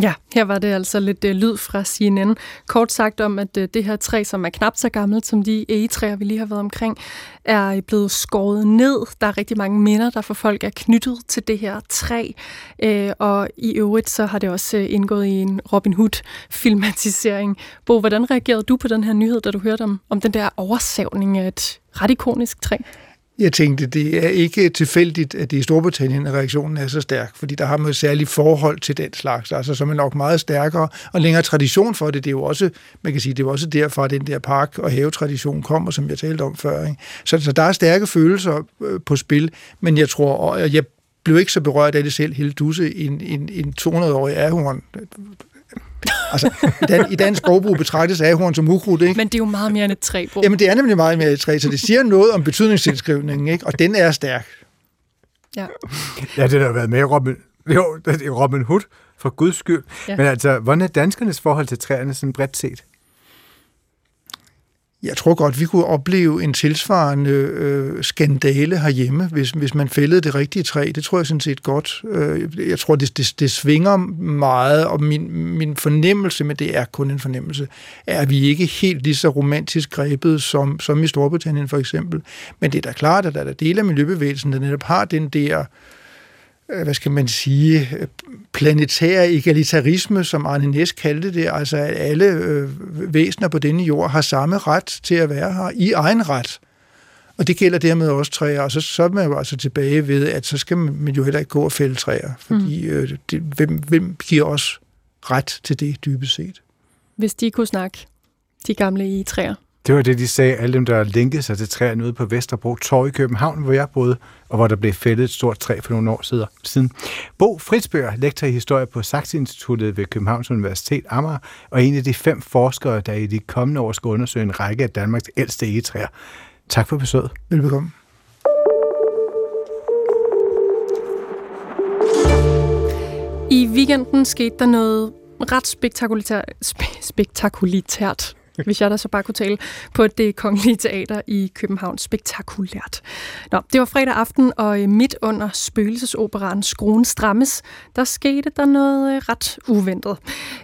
Ja, her var det altså lidt øh, lyd fra CNN. Kort sagt om, at øh, det her træ, som er knap så gammelt som de egetræer, vi lige har været omkring, er øh, blevet skåret ned. Der er rigtig mange minder, der for folk er knyttet til det her træ. Øh, og i øvrigt så har det også øh, indgået i en Robin Hood-filmatisering. Bo, hvordan reagerede du på den her nyhed, da du hørte om, om den der oversavning af et ret ikonisk træ? Jeg tænkte, det er ikke tilfældigt, at det i Storbritannien at reaktionen er så stærk, fordi der har man et særligt forhold til den slags, altså som er nok meget stærkere og længere tradition for det. Det er jo også, man kan sige, det er jo også derfra, den der park- og havetradition kommer, som jeg talte om før. Ikke? Så, så der er stærke følelser øh, på spil, men jeg tror, og jeg blev ikke så berørt af det selv, hele dusse, en, en, en 200-årig ahorn Altså, i, dan, i dansk sprogbrug betragtes ahorn som ukrudt, ikke? Men det er jo meget mere end et træ, Bo. Jamen, det er nemlig meget mere end et træ, så det siger noget om betydningstilskrivningen, ikke? Og den er stærk. Ja. Ja, det har været med i Robin, jo, det er Robin Hood, for guds skyld. Ja. Men altså, hvordan er danskernes forhold til træerne sådan bredt set? Jeg tror godt, vi kunne opleve en tilsvarende øh, skandale herhjemme, hvis, hvis man fældede det rigtige træ. Det tror jeg sådan set godt. Øh, jeg tror, det, det, det svinger meget, og min, min fornemmelse, men det er kun en fornemmelse, er, at vi ikke helt lige så romantisk grebet som, som i Storbritannien for eksempel. Men det er da klart, at der er dele af miljøbevægelsen, der netop har den der øh, hvad skal man sige, øh, planetær egalitarisme, som Arne Næs kaldte det, altså at alle øh, væsener på denne jord har samme ret til at være her i egen ret. Og det gælder dermed også træer, og så, så er man jo altså tilbage ved, at så skal man jo heller ikke gå og fælde træer, fordi øh, det, hvem, hvem giver os ret til det dybest set? Hvis de kunne snakke, de gamle i træer. Det var det, de sagde, alle dem, der linkede sig til træerne ude på Vesterbro Torv i København, hvor jeg boede, og hvor der blev fældet et stort træ for nogle år siden. Bo Fritzbøger, lektor i historie på Saxe-instituttet ved Københavns Universitet Amager, og en af de fem forskere, der i de kommende år skal undersøge en række af Danmarks ældste egetræer. Tak for besøget. Velbekomme. I weekenden skete der noget ret spektakulært, spe, spektakulært hvis jeg da så bare kunne tale, på det kongelige teater i København. Spektakulært. Nå, det var fredag aften, og øh, midt under spøgelsesoperaen Skruen Strammes, der skete der noget øh, ret uventet.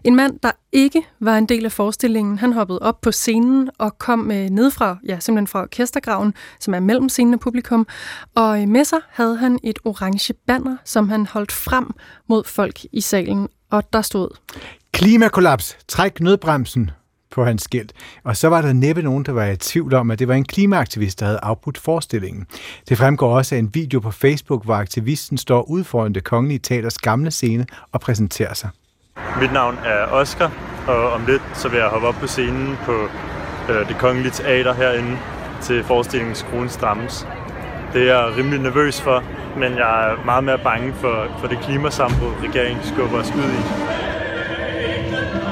En mand, der ikke var en del af forestillingen, han hoppede op på scenen og kom øh, ned fra, ja, simpelthen fra orkestergraven, som er mellem scenen og publikum, og med sig havde han et orange banner, som han holdt frem mod folk i salen, og der stod... Klimakollaps. Træk nødbremsen på hans skilt. Og så var der næppe nogen, der var i tvivl om, at det var en klimaaktivist, der havde afbrudt forestillingen. Det fremgår også af en video på Facebook, hvor aktivisten står ude foran det kongelige teaters gamle scene og præsenterer sig. Mit navn er Oscar, og om lidt så vil jeg hoppe op på scenen på øh, det kongelige teater herinde til forestillingen Skruen Strammes. Det er jeg rimelig nervøs for, men jeg er meget mere bange for, for det klimasambrud, regeringen skubber os ud i.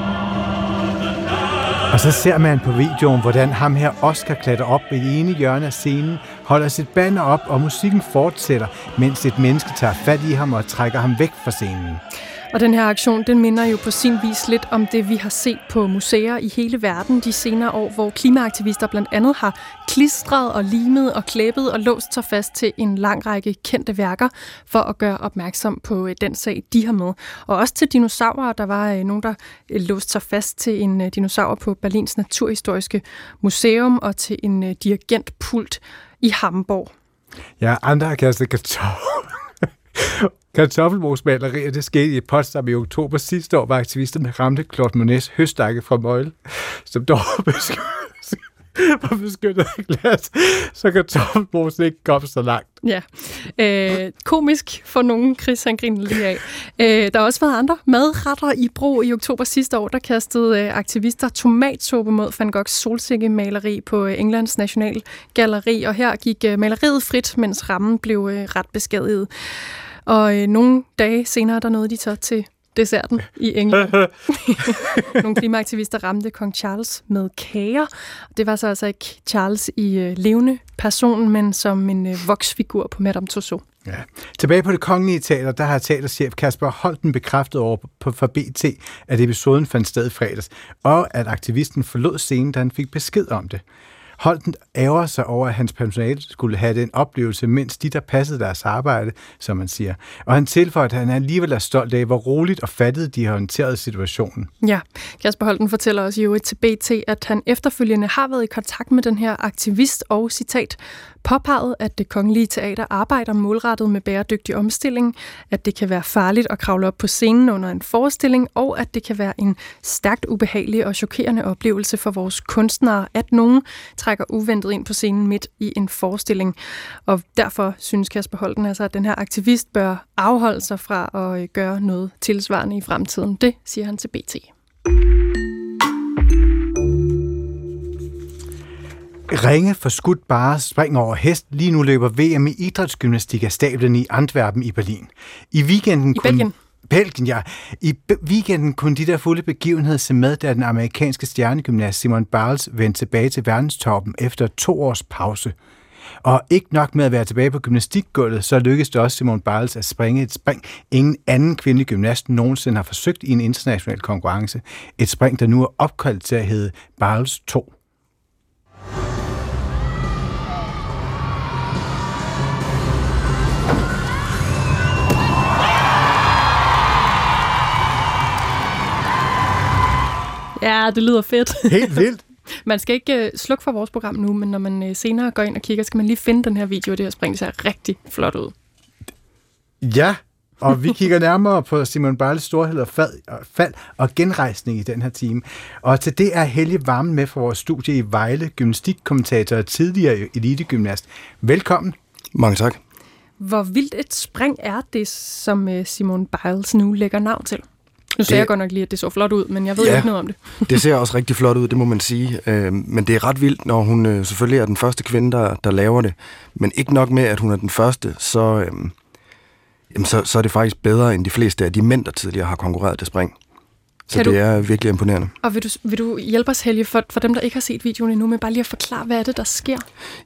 Og så ser man på videoen, hvordan ham her Oscar klatrer op i det ene hjørne af scenen, holder sit banner op, og musikken fortsætter, mens et menneske tager fat i ham og trækker ham væk fra scenen. Og den her aktion, den minder jo på sin vis lidt om det, vi har set på museer i hele verden de senere år, hvor klimaaktivister blandt andet har klistret og limet og klæbet og låst sig fast til en lang række kendte værker for at gøre opmærksom på øh, den sag, de har med. Og også til dinosaurer. Der var øh, nogen, der øh, låste sig fast til en dinosaur på Berlins Naturhistoriske Museum og til en dirigentpult i Hamburg. Ja, andre har kastet kartofler. Kartoffelmosmalerier, det skete i Potsdam i oktober sidste år, var aktivisterne ramte Claude Monets høstakke fra Møgle, som dog var beskyttet af glas, så kartoffelmosen ikke kom så langt. Ja, øh, komisk for nogen, Chris han griner lige af. Øh, der har også været andre madretter i brug i oktober sidste år, der kastede øh, aktivister tomatsuppe mod Van Goghs solsikkemaleri på øh, Englands National Galleri, og her gik øh, maleriet frit, mens rammen blev øh, ret beskadiget. Og øh, nogle dage senere, der nåede de så til desserten i England. nogle klimaaktivister ramte kong Charles med kager. Det var så altså ikke Charles i øh, levende person, men som en øh, voksfigur på Madame Tussauds. Ja. Tilbage på det kongelige teater, der har teaterchef Kasper Holten bekræftet over på, for BT, at episoden fandt sted i fredags, og at aktivisten forlod scenen, da han fik besked om det. Holden ærger sig over, at hans personale skulle have den oplevelse, mens de, der passede deres arbejde, som man siger. Og han tilføjer, at han alligevel er stolt af, hvor roligt og fattet de har håndteret situationen. Ja, Kasper Holten fortæller os jo til BT, at han efterfølgende har været i kontakt med den her aktivist og citat, påpeget, at det kongelige teater arbejder målrettet med bæredygtig omstilling, at det kan være farligt at kravle op på scenen under en forestilling, og at det kan være en stærkt ubehagelig og chokerende oplevelse for vores kunstnere, at nogen trækker uventet ind på scenen midt i en forestilling. Og derfor synes Kasper Holten altså, at den her aktivist bør afholde sig fra at øh, gøre noget tilsvarende i fremtiden. Det siger han til BT. Ringe for skudt bare springer over hest. Lige nu løber VM i idrætsgymnastik af stablen i Antwerpen i Berlin. I weekenden I Belgien. Belgien, ja. I weekenden kunne de der fulde begivenhed se med, da den amerikanske stjernegymnast Simon Biles vendte tilbage til verdenstoppen efter to års pause. Og ikke nok med at være tilbage på gymnastikgulvet, så lykkedes det også Simon Biles at springe et spring, ingen anden kvindelig gymnast nogensinde har forsøgt i en international konkurrence. Et spring, der nu er opkaldt til at hedde Biles 2. Ja, det lyder fedt. Helt vildt. man skal ikke uh, slukke for vores program nu, men når man uh, senere går ind og kigger, skal man lige finde den her video af det her spring. Det ser rigtig flot ud. Ja, og vi kigger nærmere på Simon Biles storhed og fald, og fald og genrejsning i den her time. Og til det er Helge Varmen med fra vores studie i Vejle, gymnastikkommentator og tidligere elitegymnast. Velkommen. Mange tak. Hvor vildt et spring er det, som uh, Simon Biles nu lægger navn til? Nu sagde Det- jeg godt nok lige, at det så flot ud, men jeg ved Ja. ikke noget om det. Det ser også rigtig flot ud, det må man sige. Øh, men det er ret vildt, når hun øh, selvfølgelig er den første kvinde, der, der laver det. Men ikke nok med, at hun er den første, så, øh, jamen, så, så er det faktisk bedre end de fleste af de mænd, der tidligere har konkurreret det spring. Så Kan det du- er virkelig imponerende. Og vil du, vil du hjælpe os, Helge, for, for dem, der ikke har set videoen endnu, med bare lige at forklare, hvad er det, der sker?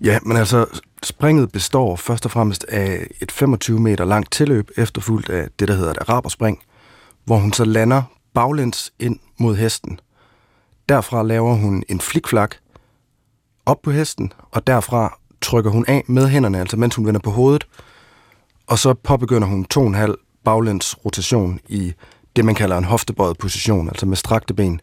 Ja, men altså, springet består først og fremmest af et 25 meter langt tilløb, efterfulgt af det, der hedder et araberspring, hvor hun så lander baglæns ind mod hesten. Derfra laver hun en flikflak op på hesten, og derfra trykker hun af med hænderne, altså mens hun vender på hovedet, og så påbegynder hun to og en halv baglæns rotation i det, man kalder en hoftebøjet position, altså med strakte ben.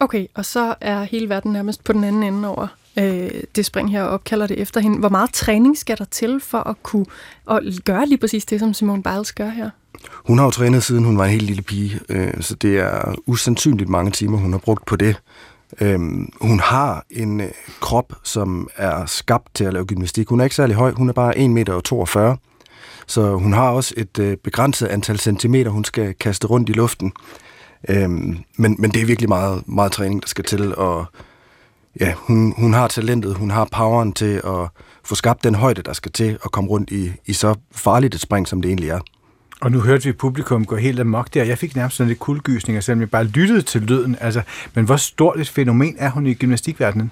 Okay, og så er hele verden nærmest på den anden ende over øh, det spring her, og opkalder det efter hende. Hvor meget træning skal der til for at kunne at gøre lige præcis det, som Simone Biles gør her? Hun har jo trænet, siden hun var en helt lille pige, øh, så det er usandsynligt mange timer, hun har brugt på det. Øhm, hun har en øh, krop, som er skabt til at lave gymnastik. Hun er ikke særlig høj, hun er bare 1,42 meter. Så hun har også et øh, begrænset antal centimeter, hun skal kaste rundt i luften. Øhm, men, men det er virkelig meget, meget træning, der skal til. Og ja, hun, hun har talentet, hun har poweren til at få skabt den højde, der skal til at komme rundt i, i så farligt et spring, som det egentlig er. Og nu hørte vi publikum gå helt amok der. Jeg fik nærmest sådan lidt kuldegysninger, selvom jeg bare lyttede til lyden. Altså, men hvor stort et fænomen er hun i gymnastikverdenen?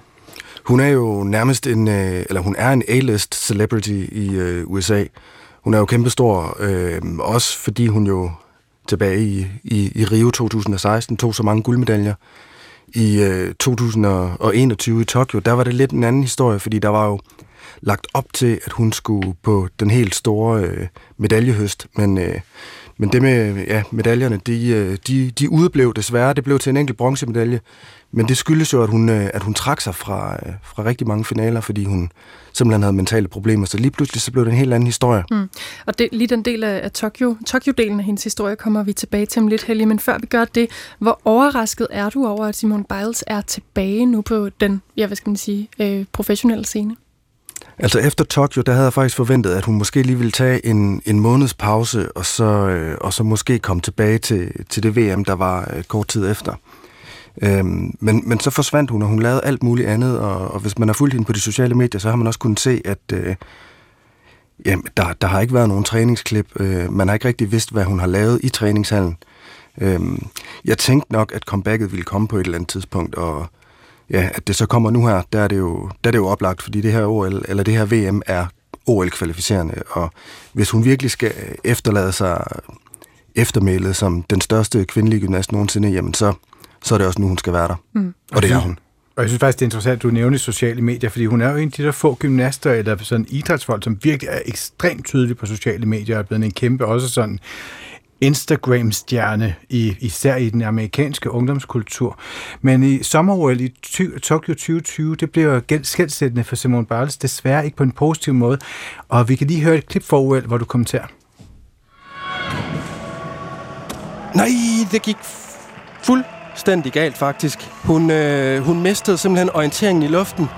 Hun er jo nærmest en, øh, eller hun er en A-list celebrity i øh, USA. Hun er jo kæmpestor, øh, også fordi hun jo tilbage i, i, i Rio 2016 tog så mange guldmedaljer. I øh, 2021 i Tokyo, der var det lidt en anden historie, fordi der var jo lagt op til, at hun skulle på den helt store øh, medaljehøst, men, øh, men det med ja, medaljerne, de, øh, de, de udeblev desværre. Det blev til en enkelt bronzemedalje, men det skyldes jo, at hun, øh, at hun trak sig fra, øh, fra rigtig mange finaler, fordi hun simpelthen havde mentale problemer. Så lige pludselig så blev det en helt anden historie. Mm. Og det, lige den del af, af Tokyo, Tokyo-delen af hendes historie kommer vi tilbage til om lidt, Helge. Men før vi gør det, hvor overrasket er du over, at Simone Biles er tilbage nu på den, ja, hvad skal man sige, øh, professionelle scene? Altså efter Tokyo, der havde jeg faktisk forventet, at hun måske lige ville tage en, en måneds pause, og så, øh, og så måske komme tilbage til, til det VM, der var øh, kort tid efter. Øhm, men, men så forsvandt hun, og hun lavede alt muligt andet, og, og hvis man har fulgt hende på de sociale medier, så har man også kunnet se, at øh, jamen, der, der har ikke været nogen træningsklip. Øh, man har ikke rigtig vidst, hvad hun har lavet i træningshallen. Øhm, jeg tænkte nok, at comebacket ville komme på et eller andet tidspunkt, og ja, at det så kommer nu her, der er det jo, der er det jo oplagt, fordi det her OL, eller det her VM er OL-kvalificerende, og hvis hun virkelig skal efterlade sig eftermælet som den største kvindelige gymnast nogensinde, jamen så, så er det også nu, hun skal være der. Mm. Og det er hun. Og jeg synes faktisk, det er interessant, at du nævner sociale medier, fordi hun er jo en af de der få gymnaster eller sådan idrætsfolk, som virkelig er ekstremt tydelig på sociale medier, og er blevet en kæmpe også sådan Instagram-stjerne, i, især i den amerikanske ungdomskultur. Men i sommer i Tokyo 2020, det blev skældsættende for Simone Biles, desværre ikke på en positiv måde. Og vi kan lige høre et klip for OL, hvor du kommenterer. Nej, det gik fuldstændig galt faktisk. Hun, øh, hun mistede simpelthen orienteringen i luften.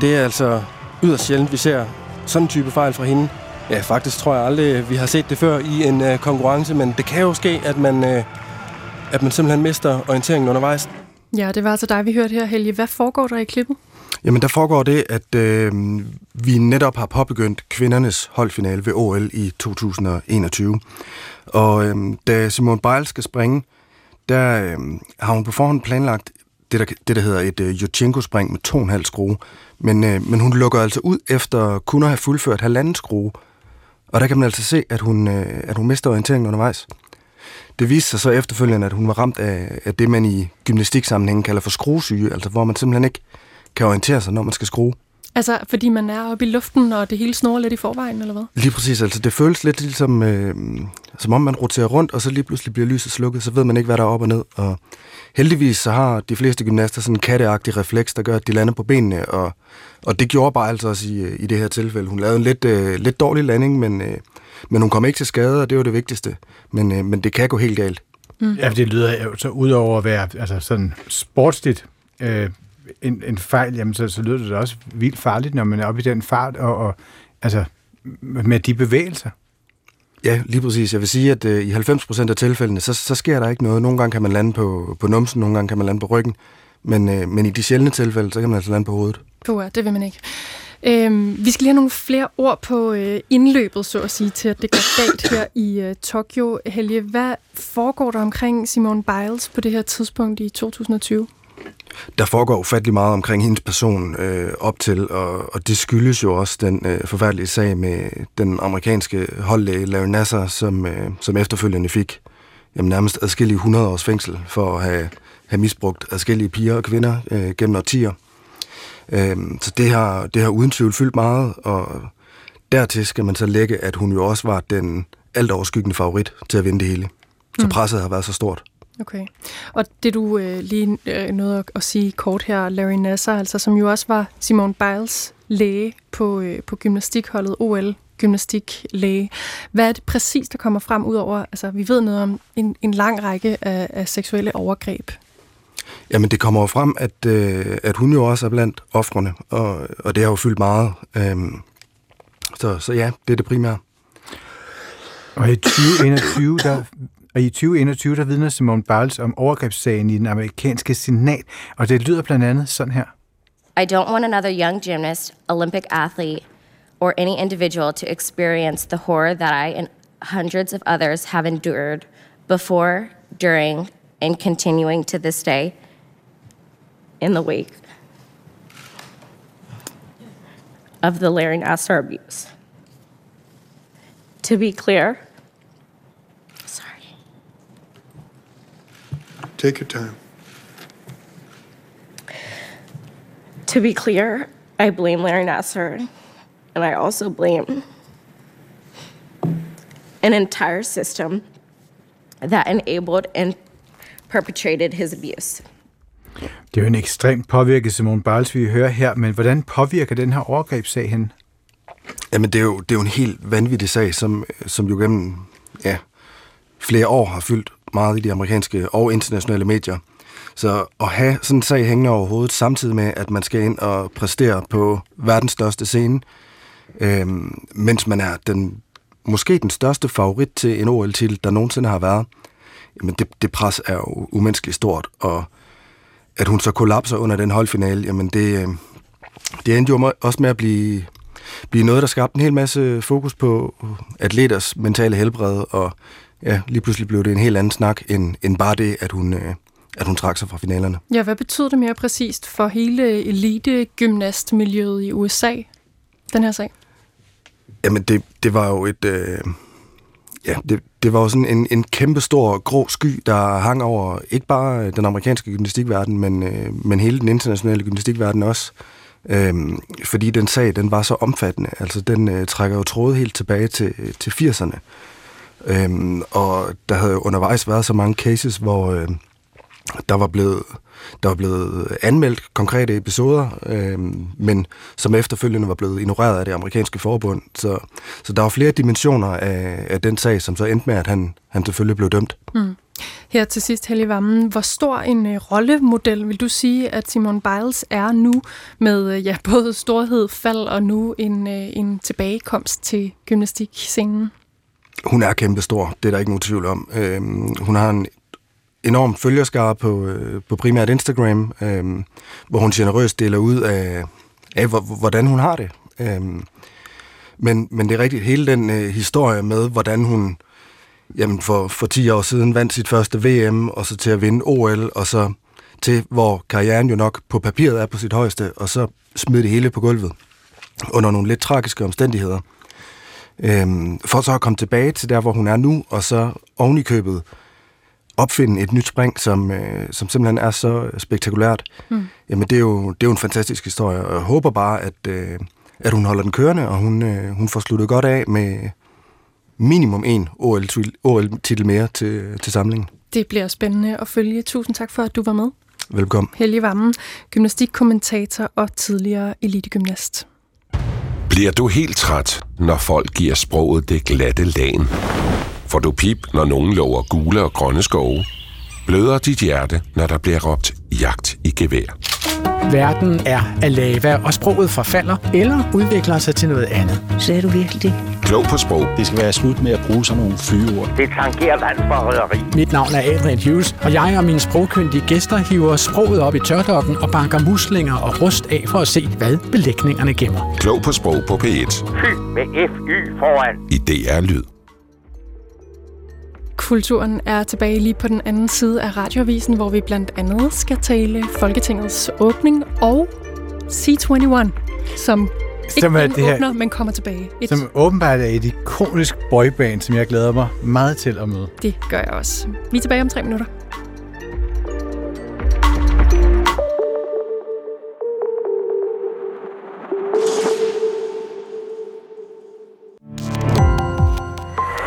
Det er altså yderst sjældent, vi ser sådan en type fejl fra hende. Ja, faktisk tror jeg aldrig, vi har set det før i en øh, konkurrence, men det kan jo ske, at man, øh, at man simpelthen mister orienteringen undervejs. Ja, det var altså dig, vi hørte her, Helge. Hvad foregår der i klippet? Jamen, der foregår det, at øh, vi netop har påbegyndt kvindernes holdfinale ved OL i 2021. Og øh, da Simone Biles skal springe, der øh, har hun på forhånd planlagt det, der, det, der hedder et øh, Yurchenko-spring med to og en halv skrue. Men, øh, men hun lukker altså ud efter kun at have fuldført halvanden skrue. Og der kan man altså se, at hun, øh, at hun mister orienteringen undervejs. Det viste sig så efterfølgende, at hun var ramt af, af det, man i gymnastiksammenhængen kalder for skruesyge, altså hvor man simpelthen ikke kan orientere sig, når man skal skrue. Altså, fordi man er oppe i luften, og det hele snor lidt i forvejen, eller hvad? Lige præcis. Altså, det føles lidt ligesom, øh, som om man roterer rundt, og så lige pludselig bliver lyset slukket, så ved man ikke, hvad der er op og ned. Og heldigvis så har de fleste gymnaster sådan en katteagtig refleks, der gør, at de lander på benene, og, og det gjorde bare altså også i, i det her tilfælde. Hun lavede en lidt, øh, lidt dårlig landing, men, øh, men hun kom ikke til skade, og det var det vigtigste. Men, øh, men det kan gå helt galt. Mm. Ja, det lyder jo så udover at være altså sådan sportsligt øh, en, en fejl, jamen så, så lyder det også vildt farligt, når man er oppe i den fart, og, og altså med de bevægelser. Ja, lige præcis. Jeg vil sige, at øh, i 90% af tilfældene, så, så sker der ikke noget. Nogle gange kan man lande på, på numsen, nogle gange kan man lande på ryggen. Men, øh, men i de sjældne tilfælde, så kan man altså lande på hovedet. Puh, det vil man ikke. Øhm, vi skal lige have nogle flere ord på øh, indløbet, så at sige, til at det går galt her i øh, Tokyo. Helge, hvad foregår der omkring Simone Biles på det her tidspunkt i 2020? Der foregår ufattelig meget omkring hendes person øh, op til, og, og det skyldes jo også den øh, forfærdelige sag med den amerikanske holdlæge Larry Nasser, som, øh, som efterfølgende fik jamen, nærmest adskillige 100 års fængsel for at have, have misbrugt adskillige piger og kvinder øh, gennem årtier. Øh, så det har, det har uden tvivl fyldt meget, og dertil skal man så lægge, at hun jo også var den alt overskyggende favorit til at vinde det hele. Så mm. presset har været så stort. Okay. Og det du øh, lige øh, nåede at, at sige kort her, Larry Nasser, altså, som jo også var Simone Biles læge på, øh, på gymnastikholdet OL, gymnastiklæge. Hvad er det præcis, der kommer frem ud over, altså vi ved noget om en, en lang række af, af seksuelle overgreb? Jamen det kommer jo frem, at, øh, at hun jo også er blandt offrene, og, og det har jo fyldt meget. Øhm, så, så ja, det er det primære. Og i 2021, der og i 2021, der vidner Simone Biles om overgrebssagen i den amerikanske senat, og det lyder blandt andet sådan her. I don't want another young gymnast, Olympic athlete, or any individual to experience the horror that I and hundreds of others have endured before, during, and continuing to this day in the wake of the Larry Nassar abuse. To be clear, sorry. Take your time. To be clear, I blame Larry Nasser, and I also blame an entire system that enabled and perpetrated his abuse. Det er jo en ekstremt påvirket Simone Biles, vi hører her, men hvordan påvirker den her overgrebssag hende? Jamen, det er jo, det er jo en helt vanvittig sag, som, som jo gennem ja, flere år har fyldt meget i de amerikanske og internationale medier. Så at have sådan en sag hængende over hovedet, samtidig med, at man skal ind og præstere på verdens største scene, øh, øh, mens man er den måske den største favorit til en OL-titel, der nogensinde har været, jamen det, det pres er jo umenneskeligt stort, og at hun så kollapser under den holdfinale, jamen det, øh, det endte jo også med at blive, blive noget, der skabte en hel masse fokus på atleters mentale helbred, og ja, lige pludselig blev det en helt anden snak, end, end bare det, at hun, øh, at hun trak sig fra finalerne. Ja, hvad betyder det mere præcist for hele elite-gymnastmiljøet i USA, den her sag? Jamen, det, det var jo et... Øh, ja, det, det var jo sådan en, en kæmpe stor grå sky, der hang over ikke bare øh, den amerikanske gymnastikverden, men, øh, men hele den internationale gymnastikverden også. Øhm, fordi den sag, den var så omfattende. Altså, den øh, trækker jo tråde helt tilbage til, øh, til 80'erne. Øhm, og der havde jo undervejs været så mange cases, hvor øh, der var blevet der var blevet anmeldt konkrete episoder, øh, men som efterfølgende var blevet ignoreret af det amerikanske forbund. Så, så der var flere dimensioner af, af den sag, som så endte med, at han, han selvfølgelig blev dømt. Mm. Her til sidst, Helge Vammen, hvor stor en uh, rollemodel vil du sige, at Simone Biles er nu med uh, ja, både storhed, fald og nu en, uh, en tilbagekomst til gymnastikscenen? Hun er kæmpestor, det er der ikke nogen tvivl om. Øh, hun har en enorm følgerskare på, øh, på primært Instagram, øh, hvor hun generøst deler ud af, af hvordan hun har det. Øh, men, men det er rigtigt, hele den øh, historie med, hvordan hun jamen for, for 10 år siden vandt sit første VM, og så til at vinde OL, og så til, hvor karrieren jo nok på papiret er på sit højeste, og så smide det hele på gulvet under nogle lidt tragiske omstændigheder. Øhm, for så at komme tilbage til der, hvor hun er nu, og så oven i købet opfinde et nyt spring, som, øh, som simpelthen er så spektakulært, mm. jamen det er, jo, det er jo en fantastisk historie, og jeg håber bare, at, øh, at hun holder den kørende, og hun, øh, hun får sluttet godt af med minimum en OL-titel mere til, til samlingen. Det bliver spændende at følge. Tusind tak for, at du var med. Velkommen. Helge Vammen, gymnastikkommentator og tidligere elitegymnast. Bliver du helt træt, når folk giver sproget det glatte lagen? Får du pip, når nogen lover gule og grønne skove? Bløder dit hjerte, når der bliver råbt jagt i gevær? Verden er af lava, og sproget forfalder eller udvikler sig til noget andet. Sagde du virkelig det? Klog på sprog. Det skal være slut med at bruge sådan nogle fyreord. Det tangerer landsforræderi. Mit navn er Adrian Hughes, og jeg og mine sprogkyndige gæster hiver sproget op i tørdokken og banker muslinger og rust af for at se, hvad belægningerne gemmer. Klog på sprog på P1. Fy med FY foran. I DR Lyd. Kulturen er tilbage lige på den anden side af radioavisen, hvor vi blandt andet skal tale Folketingets åbning og C21, som ikke som er det her, åbner, men kommer tilbage. Et. Som åbenbart er et ikonisk boyband, som jeg glæder mig meget til at møde. Det gør jeg også. Vi er tilbage om tre minutter.